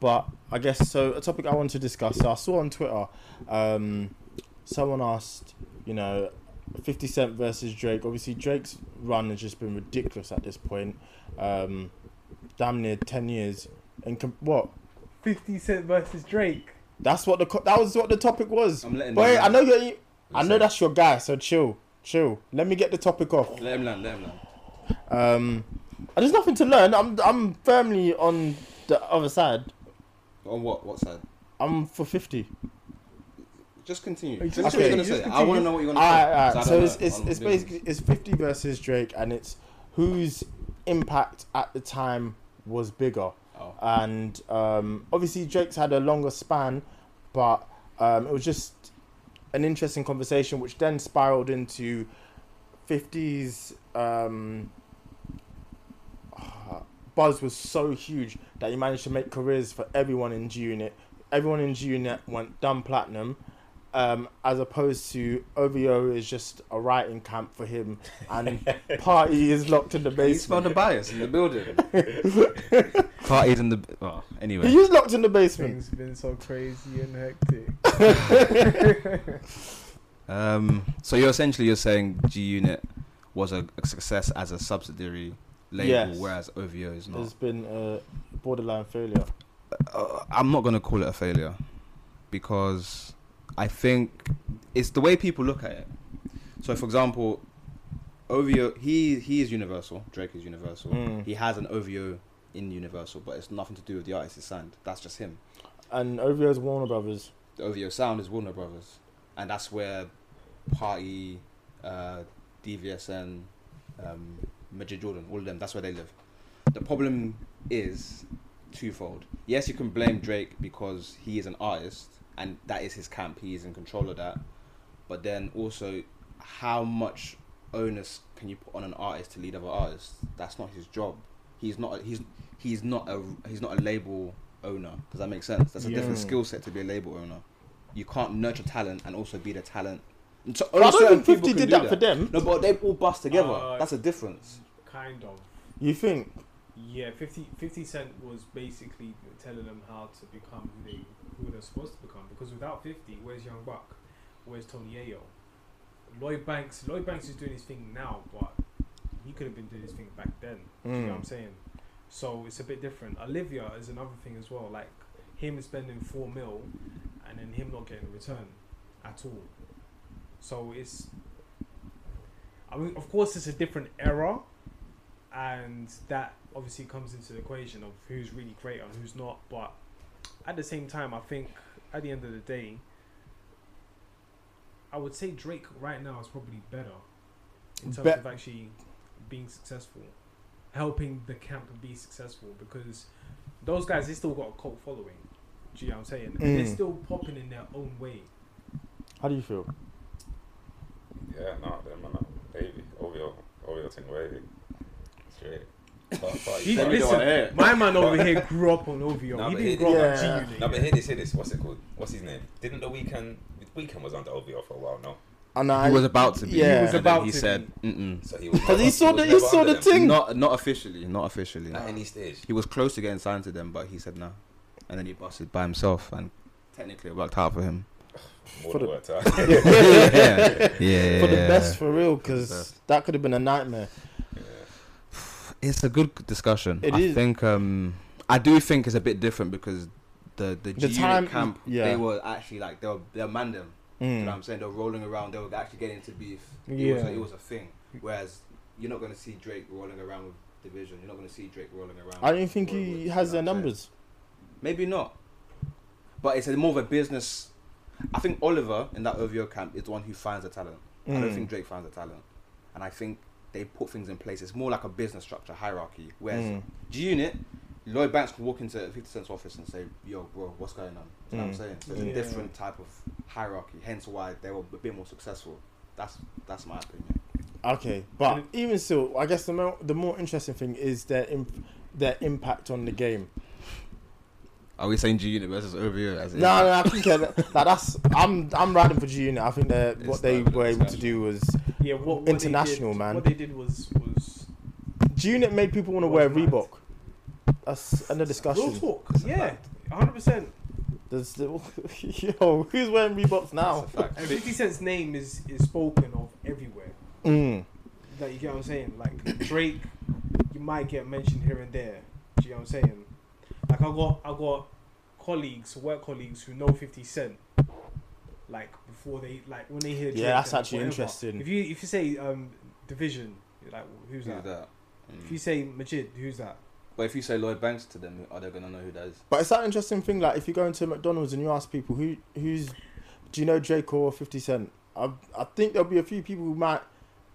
Speaker 3: But I guess so. A topic I want to discuss. So I saw on Twitter, um, someone asked, you know, Fifty Cent versus Drake. Obviously, Drake's run has just been ridiculous at this point. Um, damn near ten years. And com- what?
Speaker 2: Fifty Cent versus Drake.
Speaker 3: That's what the co- that was what the topic was.
Speaker 1: I'm letting
Speaker 3: Wait, I know you're. I know that's your guy. So chill, chill. Let me get the topic off.
Speaker 1: Let him land. Let him land.
Speaker 3: Um, there's nothing to learn. I'm I'm firmly on the other side.
Speaker 1: On what? What side?
Speaker 3: I'm for fifty.
Speaker 1: Just continue.
Speaker 2: Just
Speaker 1: That's what you're gonna
Speaker 2: just
Speaker 1: say. I want to know what you're gonna say.
Speaker 3: Alright,
Speaker 1: 'cause
Speaker 3: alright. So it's
Speaker 1: know.
Speaker 3: it's, it's basically it's fifty versus Drake, and it's whose impact at the time was bigger.
Speaker 1: Oh.
Speaker 3: And um, obviously Drake's had a longer span, but um, it was just an interesting conversation, which then spiraled into 50s. Um, buzz was so huge that he managed to make careers for everyone in G Unit. Everyone in G Unit went done platinum. Um, as opposed to OVO is just a writing camp for him, and Party is locked in the
Speaker 1: Can you smell
Speaker 3: basement.
Speaker 1: the bias in the building? Parties in the. Oh, anyway.
Speaker 3: He is locked in the basement.
Speaker 2: Things been so crazy and hectic.
Speaker 1: Um, so you're essentially you're saying G Unit was a, a success as a subsidiary label,
Speaker 3: Yes.
Speaker 1: whereas OVO is not.
Speaker 3: There's been a borderline failure.
Speaker 1: uh, I'm not gonna call it a failure because I think it's the way people look at it. So, for example, OVO he he is Universal. Drake is Universal.
Speaker 3: Mm.
Speaker 1: He has an OVO in Universal, but it's nothing to do with the artist he signed. That's just him.
Speaker 3: And OVO is Warner Brothers.
Speaker 1: The OVO sound is Warner Brothers, and that's where Party, uh, DVSN, um, Majid Jordan, all of them. That's where they live. The problem is twofold. Yes, you can blame Drake because he is an artist, and that is his camp. He is in control of that. But then also, how much onus can you put on an artist to lead other artists? That's not his job. He's not. He's he's not a he's not a label owner. Does that make sense? That's a different skill set to be a label owner. You can't nurture talent and also be the talent. And so
Speaker 3: But I don't
Speaker 1: certain
Speaker 3: think
Speaker 1: people
Speaker 3: 50
Speaker 1: can
Speaker 3: did
Speaker 1: do
Speaker 3: that for them.
Speaker 1: No, but they all bust together.
Speaker 2: Uh,
Speaker 1: That's a difference.
Speaker 2: kind of.
Speaker 3: You think?
Speaker 2: Yeah, 50, 50 Cent was basically telling them how to become who they who they're supposed to become. Because without 50, where's Young Buck? Where's Tony Yayo? Lloyd Banks. Lloyd Banks is doing his thing now, but he could have been doing his thing back then. Do you know what I'm
Speaker 3: Mm.
Speaker 2: saying? So it's a bit different. Olivia is another thing as well. Like him spending four mil, and then him not getting a return at all. So it's. I mean, of course, it's a different era, and that obviously comes into the equation of who's really great and who's not. But at the same time, I think at the end of the day, I would say Drake right now is probably better in terms
Speaker 3: Be-
Speaker 2: of actually being successful, helping the camp be successful because those guys they still got a cult following. Do you know what I'm saying? They're
Speaker 3: Mm.
Speaker 2: still popping in their own way.
Speaker 3: How do you feel?
Speaker 4: Yeah, no, them man, baby, OVO, OVO thing wavy, straight. But, but,
Speaker 2: He,
Speaker 1: Let
Speaker 4: but-
Speaker 1: me know
Speaker 2: listen, my man over here grew up on OVO.
Speaker 4: No,
Speaker 2: he
Speaker 4: but
Speaker 2: didn't
Speaker 4: he-
Speaker 2: grow up
Speaker 3: Yeah.
Speaker 2: on G Unit.
Speaker 4: No, but hear this, hear this. What's it called? What's his name? Didn't the Weeknd? Weeknd was under OVO for a while, no.
Speaker 3: Oh, and I,
Speaker 1: He was about to be.
Speaker 3: Yeah.
Speaker 2: He was
Speaker 1: and then
Speaker 2: about
Speaker 1: he
Speaker 2: to
Speaker 1: said, Mm-mm.
Speaker 4: So he was.
Speaker 3: Because he saw
Speaker 4: was
Speaker 3: the he saw the thing.
Speaker 1: not not officially, not officially.
Speaker 4: At any stage.
Speaker 1: He was close to getting signed to them, but he said no, and then he busted by himself, and technically it worked out for him.
Speaker 4: More
Speaker 3: For the-
Speaker 4: worked out.
Speaker 1: yeah, yeah.
Speaker 3: for the best for real, because that could have been a nightmare.
Speaker 1: It's a good discussion.
Speaker 3: It
Speaker 1: I
Speaker 3: is.
Speaker 1: think um, I do think it's a bit different because the the,
Speaker 3: The
Speaker 1: G
Speaker 3: time-
Speaker 1: camp
Speaker 3: yeah.
Speaker 1: they were actually like they were they were man them. You know what
Speaker 3: Mm.
Speaker 1: I'm saying? They were rolling around. They were actually getting into beef. It was a, it was a thing. Whereas you're not going to see Drake rolling around with DVSN. You're not going to see Drake rolling around.
Speaker 3: I don't think he
Speaker 1: with- you
Speaker 3: has
Speaker 1: know
Speaker 3: their
Speaker 1: what saying?
Speaker 3: numbers.
Speaker 1: Maybe not. But it's a more of a business. I think Oliver in that OVO camp is the one who finds the talent. I don't
Speaker 3: Mm.
Speaker 1: think Drake finds the talent. And I think they put things in place. It's more like a business structure, hierarchy. Whereas
Speaker 3: Mm.
Speaker 1: G Unit, Lloyd Banks can walk into 50 Cent's office and say, yo, bro, what's going on? You know what I'm
Speaker 3: Mm.
Speaker 1: saying? So it's
Speaker 2: Yeah.
Speaker 1: a different type of hierarchy, hence why they were a bit more successful. That's that's my opinion.
Speaker 3: Okay, but even still, I guess the more the more interesting thing is their imp- their impact on the game.
Speaker 1: Are we saying G Unit versus OVO? As in-
Speaker 3: No, no, I think uh, like, that's. I'm I'm riding for G Unit. I think that what they were able to do was
Speaker 2: Yeah, what, what
Speaker 3: International,
Speaker 2: did-
Speaker 3: man.
Speaker 2: What they did was was
Speaker 3: G Unit made people want to wear
Speaker 2: mad.
Speaker 3: Reebok. That's another
Speaker 2: real
Speaker 3: discussion.
Speaker 2: talk.
Speaker 1: It's a
Speaker 2: Yeah, hundred percent.
Speaker 3: There's still, yo, who's wearing Reeboks now?
Speaker 1: That's a fact.
Speaker 2: And Fifty Cent's name is is spoken of everywhere.
Speaker 3: Mm.
Speaker 2: Like you get what I'm saying? Like Drake, you might get mentioned here and there. Do you know what I'm saying? Like I got I got colleagues, work colleagues who know Fifty Cent. Like before they like when they hear Drake
Speaker 3: Yeah, that's
Speaker 2: and
Speaker 3: actually
Speaker 2: whatever.
Speaker 3: interesting.
Speaker 2: If you if you say um DVSN, you're like who's
Speaker 1: Who's
Speaker 2: that?
Speaker 1: that?
Speaker 2: If
Speaker 1: Mm.
Speaker 2: you say Majid, who's that?
Speaker 1: But if you say Lloyd Banks to them, are they gonna know who that is?
Speaker 3: But it's that interesting thing. Like, if you go into McDonald's and you ask people who who's, do you know Drake or Fifty Cent? I I think there'll be a few people who might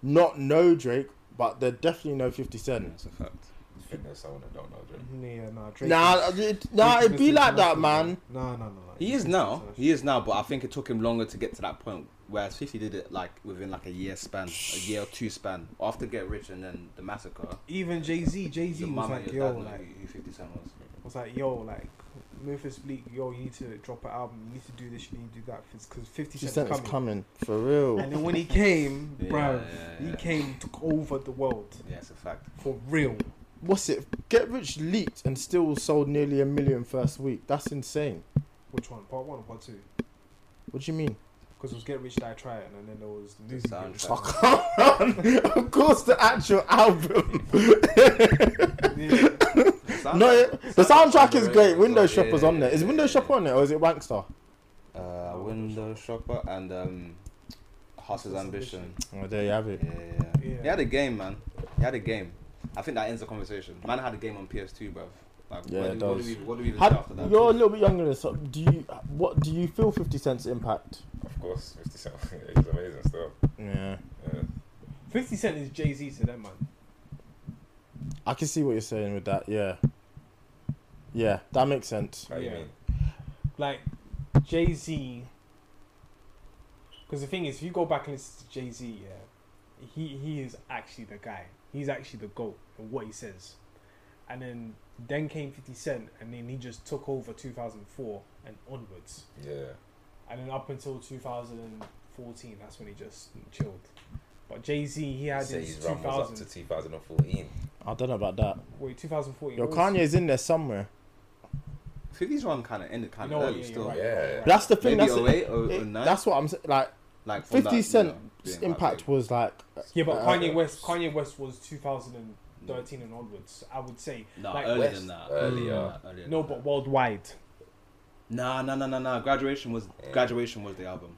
Speaker 3: not know Drake, but they definitely know Fifty Cent.
Speaker 1: That's a fact.
Speaker 4: I think there's someone that don't know Drake.
Speaker 2: Yeah, nah, Drake.
Speaker 3: Nah,
Speaker 2: is-
Speaker 3: it, nah,
Speaker 2: Drake
Speaker 3: it'd be like that, man.
Speaker 2: No, no, no, no.
Speaker 1: He is now. He is now, but I think it took him longer to get to that point. Whereas Fifty did it like within like a year span, a year or two span. After Get Rich and then the massacre.
Speaker 2: Even Jay Z, Jay Z was like, yo,
Speaker 1: dad
Speaker 2: like,
Speaker 1: who Fifty Cent was.
Speaker 2: was like, yo, like, Memphis Bleek, yo, you need to drop an album. You need to do this. You need to do that because Fifty
Speaker 3: Fifty
Speaker 2: Cent's
Speaker 3: is
Speaker 2: coming.
Speaker 3: coming for real.
Speaker 2: And then when he came,
Speaker 1: Yeah,
Speaker 2: bruv,
Speaker 1: yeah,
Speaker 2: he came, took over the world
Speaker 1: Yeah, it's a fact.
Speaker 2: for real.
Speaker 3: What's it? Get Rich leaked and still sold nearly a million first week. That's insane.
Speaker 2: Which one? Part one or part two?
Speaker 3: What do you mean?
Speaker 2: Because it was Get Rich Die Trying, and then there was the movie.
Speaker 1: Soundtrack.
Speaker 3: Oh, of course, the actual album.
Speaker 2: Yeah.
Speaker 3: no, it- the soundtrack is great. Window
Speaker 1: Yeah,
Speaker 3: Shopper's
Speaker 1: yeah,
Speaker 3: on there. Is
Speaker 1: yeah,
Speaker 3: Window
Speaker 1: yeah.
Speaker 3: Shopper on it or is it Wanksta?
Speaker 1: Uh, Window Shopper and um, Hustler's Ambition.
Speaker 3: Oh, there you have
Speaker 1: Yeah,
Speaker 3: it.
Speaker 1: yeah, yeah.
Speaker 2: Yeah.
Speaker 1: He had a game, man. He had a game. I think that ends the conversation. Man had a game on PS2, bruv. Like,
Speaker 3: Yeah,
Speaker 1: what,
Speaker 3: it
Speaker 1: do, what, do we, what do we even
Speaker 3: How,
Speaker 1: say after that?
Speaker 3: you're a little bit younger than so. Do you what do you feel Fifty Cent's impact?
Speaker 4: Of course, 50 Cent. He's amazing still.
Speaker 3: Yeah,
Speaker 4: Yeah.
Speaker 2: Fifty Cent is Jay Z to them, man.
Speaker 3: I can see what you're saying with that. Yeah, yeah, that makes sense.
Speaker 4: How you
Speaker 2: Yeah.
Speaker 4: mean?
Speaker 2: Like Jay Z. Because the thing is, if you go back and listen to Jay Z, yeah, he he is actually the guy. He's actually the goat and what he says. And then then came Fifty Cent, and then he just took over 2004 and onwards.
Speaker 4: Yeah.
Speaker 2: And then up until 2014, that's when he just chilled. But Jay Z, he had
Speaker 4: Say
Speaker 2: his
Speaker 4: his run was up to 2014.
Speaker 3: I don't know about that.
Speaker 2: Wait, 2014.
Speaker 3: Yo,
Speaker 2: what was-
Speaker 3: Kanye's in there somewhere.
Speaker 1: 50's run kind of ended kind
Speaker 2: You
Speaker 1: of
Speaker 2: know
Speaker 1: early
Speaker 2: what, yeah,
Speaker 1: still.
Speaker 2: you're right,
Speaker 4: Yeah.
Speaker 2: you're right.
Speaker 3: That's the thing.
Speaker 1: Maybe
Speaker 3: That's
Speaker 1: 08 or
Speaker 3: it-
Speaker 1: 09.
Speaker 3: That's what I'm saying. Like
Speaker 1: Like
Speaker 3: Fifty
Speaker 1: that,
Speaker 3: Cent
Speaker 1: you know,
Speaker 3: impact
Speaker 1: big.
Speaker 3: was like.
Speaker 2: Yeah, but
Speaker 3: uh,
Speaker 2: Kanye West,
Speaker 4: West.
Speaker 2: Kanye West was 2013 and onwards. I would say.
Speaker 1: No,
Speaker 2: like
Speaker 1: earlier
Speaker 4: West,
Speaker 1: than that.
Speaker 4: earlier.
Speaker 1: than earlier
Speaker 2: No,
Speaker 1: than
Speaker 2: but
Speaker 1: that.
Speaker 2: worldwide.
Speaker 1: Nah, nah, nah, nah, nah. Graduation was
Speaker 4: Yeah.
Speaker 1: graduation was the album.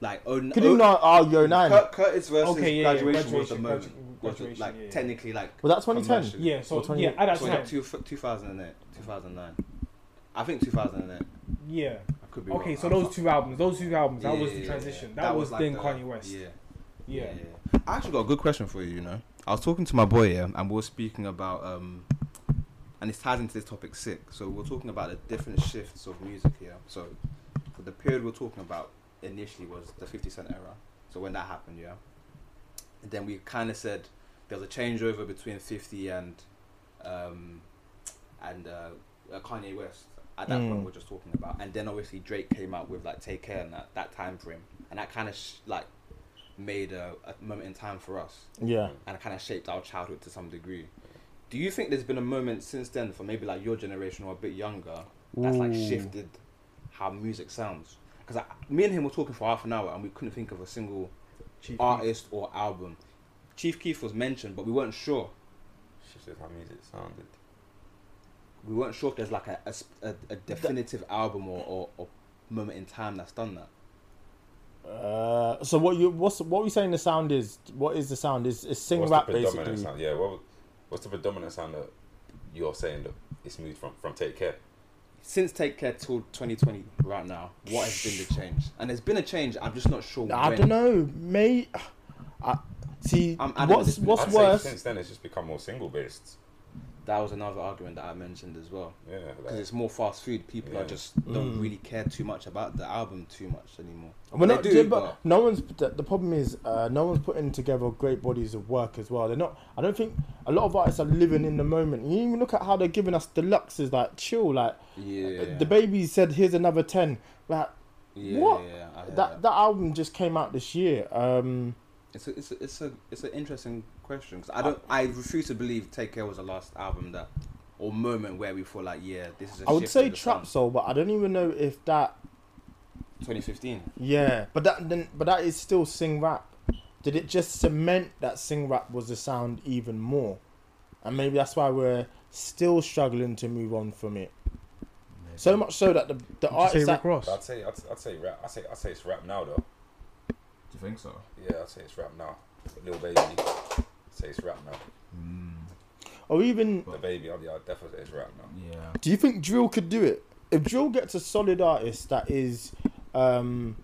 Speaker 1: Like oh,
Speaker 3: Could you not? Oh, yo nine.
Speaker 1: Cur- Curtis versus
Speaker 2: Okay, yeah, yeah,
Speaker 1: graduation, was the moment.
Speaker 2: gradu-
Speaker 1: Was the- like
Speaker 2: yeah, yeah.
Speaker 1: technically like
Speaker 3: Was that 2010?
Speaker 2: Yeah, so
Speaker 3: Or 20
Speaker 2: yeah, at that
Speaker 1: So
Speaker 2: time.
Speaker 1: two, 2008, 2009. I think 2008.
Speaker 2: Yeah.
Speaker 1: Could be
Speaker 2: Okay,
Speaker 1: wrong.
Speaker 2: so those two albums, those two albums, that
Speaker 1: Yeah,
Speaker 2: was the transition.
Speaker 1: yeah.
Speaker 2: That, was,
Speaker 1: like
Speaker 2: then
Speaker 1: the-
Speaker 2: Kanye West.
Speaker 1: Yeah.
Speaker 2: Yeah.
Speaker 1: I actually got a good question for you. You know, I was talking to my boy here, and we were speaking about, um, and it ties into this topic sick. So we're talking about the different shifts of music here. So for the period we're talking about initially was the 50 Cent era. So when that happened, yeah, and then we kind of said there was a changeover between 50 and um, and uh, uh, Kanye West. At that
Speaker 3: Mm.
Speaker 1: point, we're just talking about, and then obviously Drake came out with like "Take Care" and that that time frame, and that kind of sh- like made a, a moment in time for us
Speaker 3: Yeah.
Speaker 1: and it kind of shaped our childhood to some degree. Do you think there's been a moment since then for maybe like your generation or a bit younger that's like shifted how music sounds? Because me and him were talking for half an hour and we couldn't think of a single
Speaker 2: Chief
Speaker 1: artist or album. Chief Keef was mentioned, but we weren't sure.
Speaker 4: Shifted how music sounded.
Speaker 1: We weren't sure if there's like a, a a, a definitive album or, or, or moment in time that's done that.
Speaker 3: Uh, so what you what's what we saying the sound is? What is the sound? Is is sing
Speaker 4: What's
Speaker 3: rap
Speaker 4: the predominant
Speaker 3: basically?
Speaker 4: sound? Yeah, what, what's the predominant sound that you're saying that it's moved from, from Take Care?
Speaker 1: Since Take Care till 2020, right now, what has been the change? And there's been a change. I'm just not sure.
Speaker 3: I
Speaker 1: when.
Speaker 3: don't know. May I see
Speaker 1: I'm
Speaker 3: what's what's
Speaker 4: I'd
Speaker 3: worse.
Speaker 4: say since then it's just become more single based.
Speaker 1: That was another argument that I mentioned as well.
Speaker 4: Yeah,
Speaker 1: Because
Speaker 4: like,
Speaker 1: it's more fast food. People
Speaker 4: Yeah.
Speaker 1: are just don't
Speaker 3: Mm.
Speaker 1: really care too much about the album too much anymore.
Speaker 3: Well,
Speaker 1: They
Speaker 3: not,
Speaker 1: do,
Speaker 3: yeah, but,
Speaker 1: but-
Speaker 3: no one's. The, the problem is, uh, no one's putting together great bodies of work as well. They're not. I don't think a lot of artists are living in the moment. You even look at how they're giving us deluxes, like chill. Like
Speaker 1: Yeah.
Speaker 3: the baby said, "Here's another 10. Like
Speaker 1: Yeah,
Speaker 3: what?
Speaker 1: Yeah, I
Speaker 3: that that album just came out this year. Um,
Speaker 1: It's a, it's a, it's a, it's an interesting question 'cause I don't, I refuse to believe Take Care was the last album that, or moment where we feel like, yeah, this is. A
Speaker 3: I would say Trap
Speaker 1: sound.
Speaker 3: Soul, but I don't even know if that.
Speaker 1: 2015.
Speaker 3: Yeah, but that then, but that is still sing rap. Did it just cement that sing rap was the sound even more? And maybe that's why we're still struggling to move on from it. So much so that the the
Speaker 2: Did you say
Speaker 3: artists that,
Speaker 2: Ross?
Speaker 4: I'd say I'd, I'd say rap. I'd say I'd say it's rap now though.
Speaker 5: Do you think so?
Speaker 4: Yeah, I'd say it's rap now. Lil Baby, I'd say it's rap now.
Speaker 5: Mm,
Speaker 3: or even
Speaker 4: The baby, I'd, yeah, I'd definitely say it's rap now.
Speaker 5: yeah.
Speaker 3: do you think drill could do it? If drill gets a solid artist that is, um,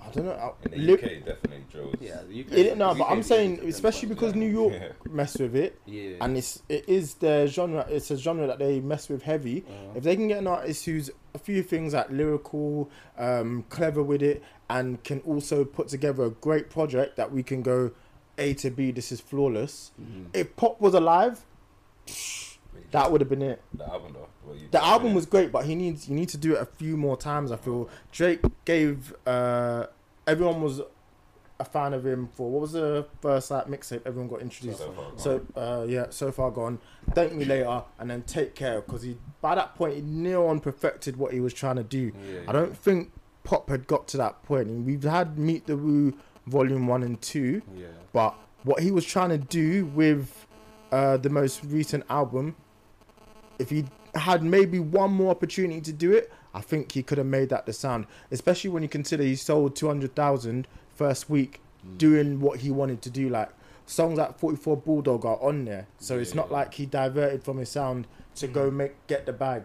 Speaker 3: I don't know,
Speaker 4: In the
Speaker 3: li-
Speaker 4: UK, definitely drills.
Speaker 1: Yeah, the UK.
Speaker 3: it, no,
Speaker 1: the
Speaker 3: but
Speaker 1: UK
Speaker 3: I'm saying especially because
Speaker 1: yeah.
Speaker 3: New York
Speaker 4: Yeah.
Speaker 3: mess with it,
Speaker 1: Yeah.
Speaker 3: and it's it is their genre. It's a genre that they mess with heavy.
Speaker 1: Uh,
Speaker 3: If they can get an artist who's a few things like lyrical, um, clever with it, and can also put together a great project that we can go A to B, this is flawless.
Speaker 1: mhm.
Speaker 3: If Pop was alive,
Speaker 4: Wait,
Speaker 3: that would have been it.
Speaker 4: the album though.
Speaker 3: The album was great, but he needs you need to do it a few more times. I feel Drake gave uh, everyone was a fan of him for what was the first like mixtape everyone got introduced.
Speaker 4: So.
Speaker 3: So uh, yeah, so far gone. Thank me later, and then take care because he by that point he near on perfected what he was trying to do.
Speaker 1: Yeah,
Speaker 3: I don't think Pop had got to that point. We've had Meet the Woo Volume One and Two,
Speaker 1: Yeah.
Speaker 3: but what he was trying to do with uh, the most recent album, if he had maybe one more opportunity to do it, I think he could have made that the sound. Especially when you consider he sold 200,000 first week
Speaker 1: Mm.
Speaker 3: doing what he wanted to do. Like songs like 44 Bulldog are on there, so it's not
Speaker 1: Yeah.
Speaker 3: like he diverted from his sound to go make get the bag.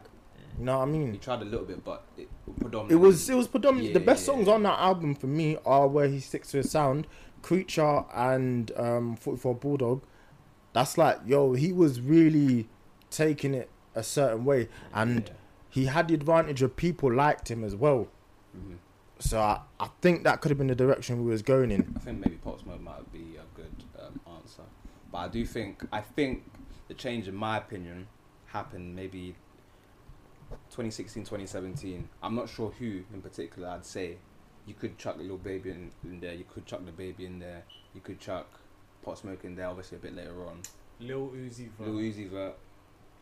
Speaker 3: You know what I mean?
Speaker 1: He tried a little bit, but it predominantly.
Speaker 3: It was it was predominantly the best
Speaker 1: yeah,
Speaker 3: songs
Speaker 1: yeah.
Speaker 3: on that album for me are where he sticks to his sound, Creature and um, 44 Bulldog. That's like yo, he was really taking it a certain way, and
Speaker 1: Yeah.
Speaker 3: he had the advantage of people liked him as well.
Speaker 1: Mhm.
Speaker 3: So I, I think that could have been the direction we was going in.
Speaker 1: I think maybe Pop Smoke might be a good um, answer, but I do think I think the change, in my opinion, happened maybe 2016, 2017. I'm not sure who in particular. I'd say you could chuck the Lil Baby in, in there. You could chuck the baby in there. You could chuck Pop Smoke in there. Obviously, a bit later on.
Speaker 2: Lil Uzi Vert.
Speaker 1: Lil Uzi Vert.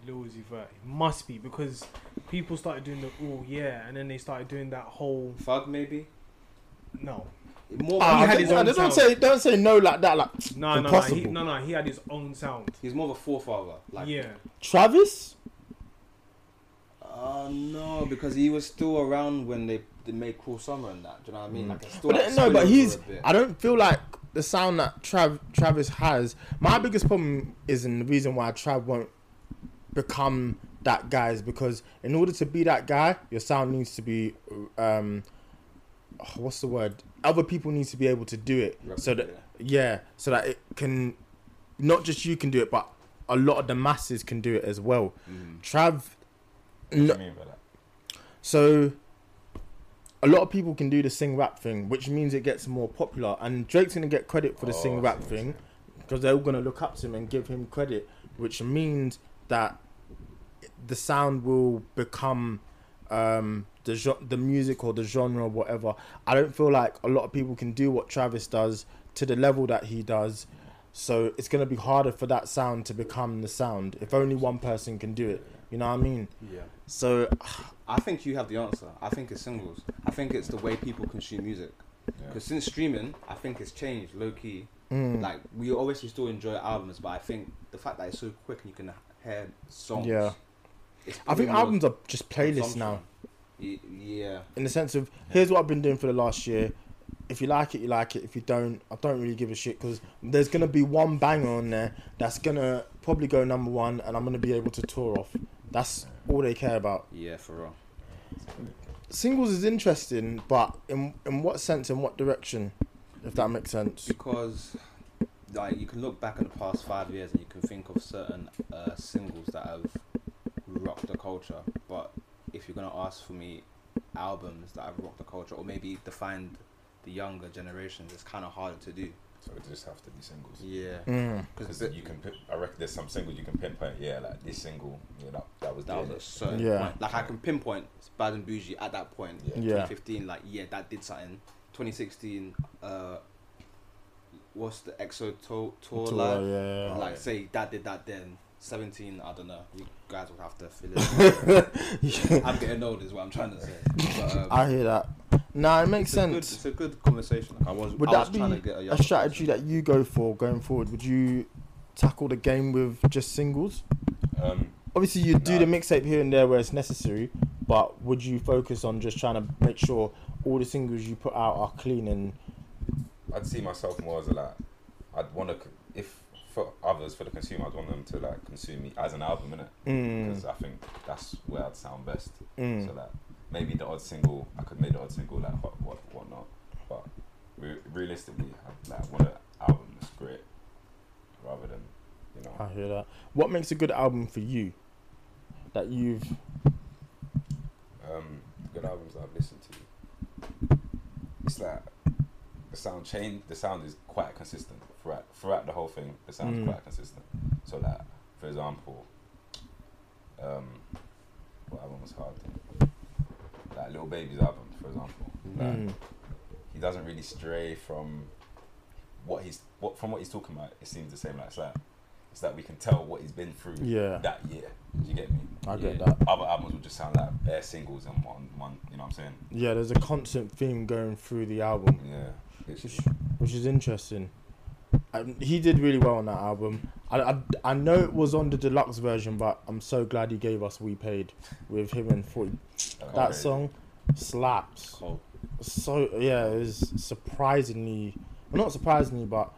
Speaker 2: Lil Uzi Vert. It must be because people started doing the oh yeah, and then they started doing that whole
Speaker 1: Thug maybe.
Speaker 2: no,
Speaker 1: More.
Speaker 3: Ah,
Speaker 2: he had
Speaker 3: don't-
Speaker 2: his own
Speaker 3: don't
Speaker 2: sound.
Speaker 3: say don't say no like that. Like
Speaker 2: no, no, no,
Speaker 3: impossible.
Speaker 2: he, no, no. He had his own sound.
Speaker 1: he's more of a forefather. Like
Speaker 2: yeah,
Speaker 3: Travis.
Speaker 1: Uh, no, because he was still around when they, they made Cruel Summer and that. Do you know what I mean?
Speaker 3: Mm.
Speaker 1: Like, still
Speaker 3: But
Speaker 1: like
Speaker 3: no, but he's. I don't feel like the sound that Trav Travis has. My biggest problem is, and the reason why Trav won't become that guy is because in order to be that guy, your sound needs to be, um, oh, what's the word? Other people need to be able to do it, so that yeah, so that it can, not just you can do it, but a lot of the masses can do it as well.
Speaker 1: Mm.
Speaker 3: Trav,
Speaker 4: What do you mean by that?
Speaker 3: so a lot of people can do the sing rap thing, which means it gets more popular. And Drake's gonna get credit for the
Speaker 4: Oh,
Speaker 3: sing rap thing because they're all gonna look up to him and give him credit, which means that the sound will become um, the the music or the genre, or whatever. I don't feel like a lot of people can do what Travis does to the level that he does. So it's gonna be harder for that sound to become the sound if only one person can do it. You know what I mean?
Speaker 1: Yeah.
Speaker 3: So
Speaker 1: I think you have the answer. I think it's singles. I think it's the way people consume music.
Speaker 4: Yeah.
Speaker 1: Because since streaming, I think it's changed low key.
Speaker 3: mm,
Speaker 1: Like we obviously still enjoy albums, but I think the fact that it's so quick and you can hear songs.
Speaker 3: Yeah. I think albums are just playlists now.
Speaker 1: Y- Yeah.
Speaker 3: In the sense of here's what I've been doing for the last year. If you like it, you like it. If you don't, I don't really give a shit because there's gonna be one banger on there that's gonna probably go number one, and I'm gonna be able to tour off. That's all they care about.
Speaker 1: Yeah, for real.
Speaker 3: Singles is interesting, but in in what sense, in what direction, if that makes sense.
Speaker 1: Because like you can look back at the past five years and you can think of certain uh, singles that have rocked the culture. But if you're gonna ask for me albums that have rocked the culture or maybe defined the younger generations, it's kind of harder to do.
Speaker 4: So it just have to be singles.
Speaker 1: Yeah,
Speaker 3: Mm.
Speaker 4: Because you can, pin- I reckon there's some singles you can pinpoint. Yeah, like this single, yeah, that, that was
Speaker 1: that was
Speaker 4: doing
Speaker 1: a
Speaker 4: it.
Speaker 1: certain
Speaker 3: Yeah.
Speaker 1: point. Like I can pinpoint Bad and Boujee at that point.
Speaker 4: Yeah.
Speaker 3: Yeah.
Speaker 1: 2015, like yeah, that did something. 2016, uh, what's the XO Tour, tour,
Speaker 3: Tour,
Speaker 1: like?
Speaker 3: yeah.
Speaker 1: like say that did that then. 17, I don't know. You guys would have to fill in. I'm getting old, is what I'm trying to say. But, um,
Speaker 3: I hear that. Nah, it makes
Speaker 1: it's a good-
Speaker 3: sense.
Speaker 1: it's a good conversation. I was,
Speaker 3: Would
Speaker 1: I was
Speaker 3: that
Speaker 1: trying to
Speaker 3: be
Speaker 1: get a,
Speaker 3: a strategy
Speaker 1: person.
Speaker 3: that you go for going forward? Would you tackle the game with just singles?
Speaker 4: Um,
Speaker 3: Obviously, you do
Speaker 4: No.
Speaker 3: the mixtape here and there where it's necessary, but would you focus on just trying to make sure all the singles you put out are clean and
Speaker 4: I'd see myself more as a like, I'd want to, if for others, for the consumer, I'd want them to like consume me as an album, innit?
Speaker 3: Mm.
Speaker 4: Because I think that's where I'd sound best.
Speaker 3: Mm.
Speaker 4: So like, maybe the odd single, I could make the odd single like what what whatnot, but re- realistically, I like want an album that's great, rather than you know.
Speaker 3: I hear that. What makes a good album for you? That you've
Speaker 4: um, good albums that I've listened to. It's like the sound change. The sound is quite consistent throughout throughout the whole thing. The sound
Speaker 3: Mm.
Speaker 4: is quite consistent. So like, for example, um, what album was hard? Like Lil Baby's album, for example. Like,
Speaker 3: mm,
Speaker 4: he doesn't really stray from what he's what from what he's talking about. It seems the same. Like it's like it's that we can tell what he's been through
Speaker 3: Yeah.
Speaker 4: that year. Do you get me?
Speaker 3: I get that.
Speaker 4: Other albums would just sound like bare singles and one one. You know what I'm saying?
Speaker 3: Yeah, there's a constant theme going through the album,
Speaker 4: Yeah.
Speaker 3: which, which is interesting. Um, he did really well on that album. I, I, I know it was on the deluxe version, but I'm so glad he gave us We Paid with him and 40. That
Speaker 4: Okay.
Speaker 3: song slaps.
Speaker 1: Cold.
Speaker 3: So, yeah, it was surprisingly, well, not surprisingly, but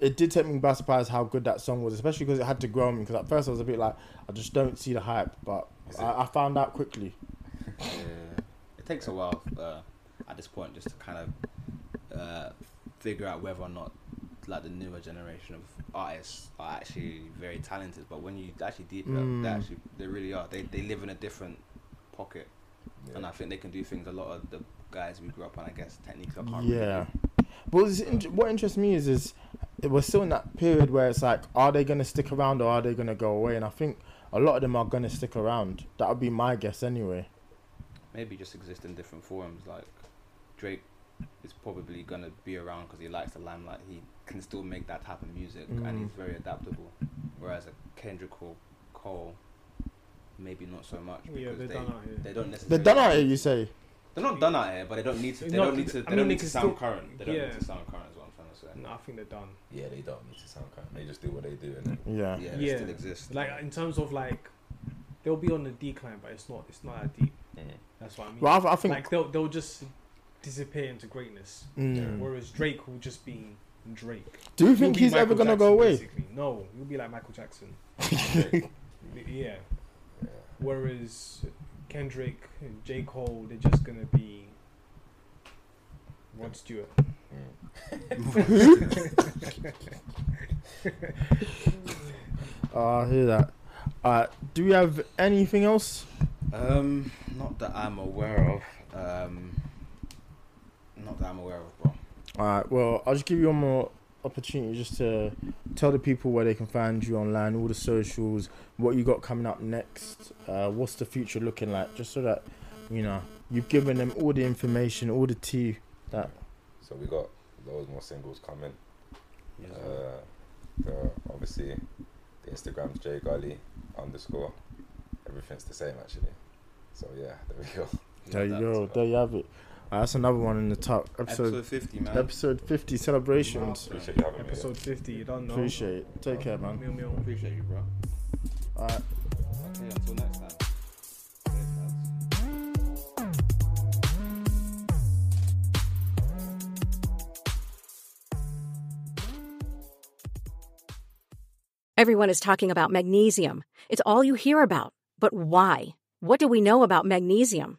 Speaker 3: it did take me by surprise how good that song was, especially because it had to grow on me. Because at first I was a bit like, I just don't see the hype, but I, I found out quickly.
Speaker 1: Yeah. It takes a while uh, at this point just to kind of uh, figure out whether or not like the newer generation of artists are actually very talented. But when you actually deep
Speaker 3: Mm.
Speaker 1: they actually they really are. They they live in a different pocket, and I think they can do things a lot of the guys we grew up on. I guess techniques I can't.
Speaker 3: Yeah.
Speaker 1: Really
Speaker 3: But what's in- what interests me is, is we're still in that period where it's like, are they going to stick around or are they going to go away? And I think a lot of them are going to stick around. That would be my guess anyway.
Speaker 1: maybe just exist in different forums. Like Drake is probably gonna be around because he likes the limelight. He can still make that type of music, and
Speaker 3: Mm.
Speaker 1: he's very adaptable. Whereas a Kendrick or Cole, maybe not so much because
Speaker 2: Yeah, they're
Speaker 1: they,
Speaker 2: done out here.
Speaker 1: they don't necessarily.
Speaker 3: They're done out here, you say.
Speaker 1: They're not done out here, but they don't need to. They
Speaker 2: No,
Speaker 1: don't need to.
Speaker 2: I
Speaker 1: They
Speaker 2: mean,
Speaker 1: don't
Speaker 2: they
Speaker 1: need to sound
Speaker 2: still-
Speaker 1: current. They don't
Speaker 2: yeah.
Speaker 1: need to sound current. Is what I'm trying to say.
Speaker 2: No, I think they're done.
Speaker 4: Yeah, they don't need to sound current. They just do what they do, and
Speaker 3: Yeah.
Speaker 1: Yeah, they
Speaker 2: Yeah.
Speaker 1: still exist.
Speaker 2: Like in terms of like, they'll be on the decline, but it's not. It's not that deep.
Speaker 4: mm.
Speaker 2: That's what I mean.
Speaker 3: Well, I, I think.
Speaker 2: like they'll they'll just disappear into greatness.
Speaker 3: Mm.
Speaker 2: Whereas Drake will just be Drake.
Speaker 3: Do you think
Speaker 2: be
Speaker 3: he's ever going to go away?
Speaker 2: Basically. No, he'll be like Michael Jackson. Yeah.
Speaker 4: yeah.
Speaker 2: Whereas Kendrick, and J Cole, they're just gonna be Rod Stewart.
Speaker 3: Oh, I hear that. Uh, do we have anything else?
Speaker 1: Um, not that I'm aware of. Um, not that I'm aware of, bro.
Speaker 3: All right. Well, I'll just give you one more opportunity just to tell the people where they can find you online, all the socials, what you got coming up next, uh, what's the future looking like, just so that you know you've given them all the information, all the tea. That
Speaker 4: So we got loads more singles coming.
Speaker 1: Yes,
Speaker 4: Uh, the, obviously, the Instagram's J Gully underscore. Everything's the same actually. So yeah, there we go.
Speaker 3: there you go. There you have it. Uh, that's another one in the top
Speaker 1: Episode
Speaker 3: episode.
Speaker 1: 50, man.
Speaker 3: Episode 50 celebrations.
Speaker 4: Appreciate you having me.
Speaker 2: Episode 50, you don't know.
Speaker 3: Appreciate it. Take care, man.
Speaker 2: Meow, meow.
Speaker 1: Appreciate you, bro.
Speaker 3: All right.
Speaker 1: Okay, until next time.
Speaker 6: Everyone is talking about magnesium. It's all you hear about. But why? What do we know about magnesium?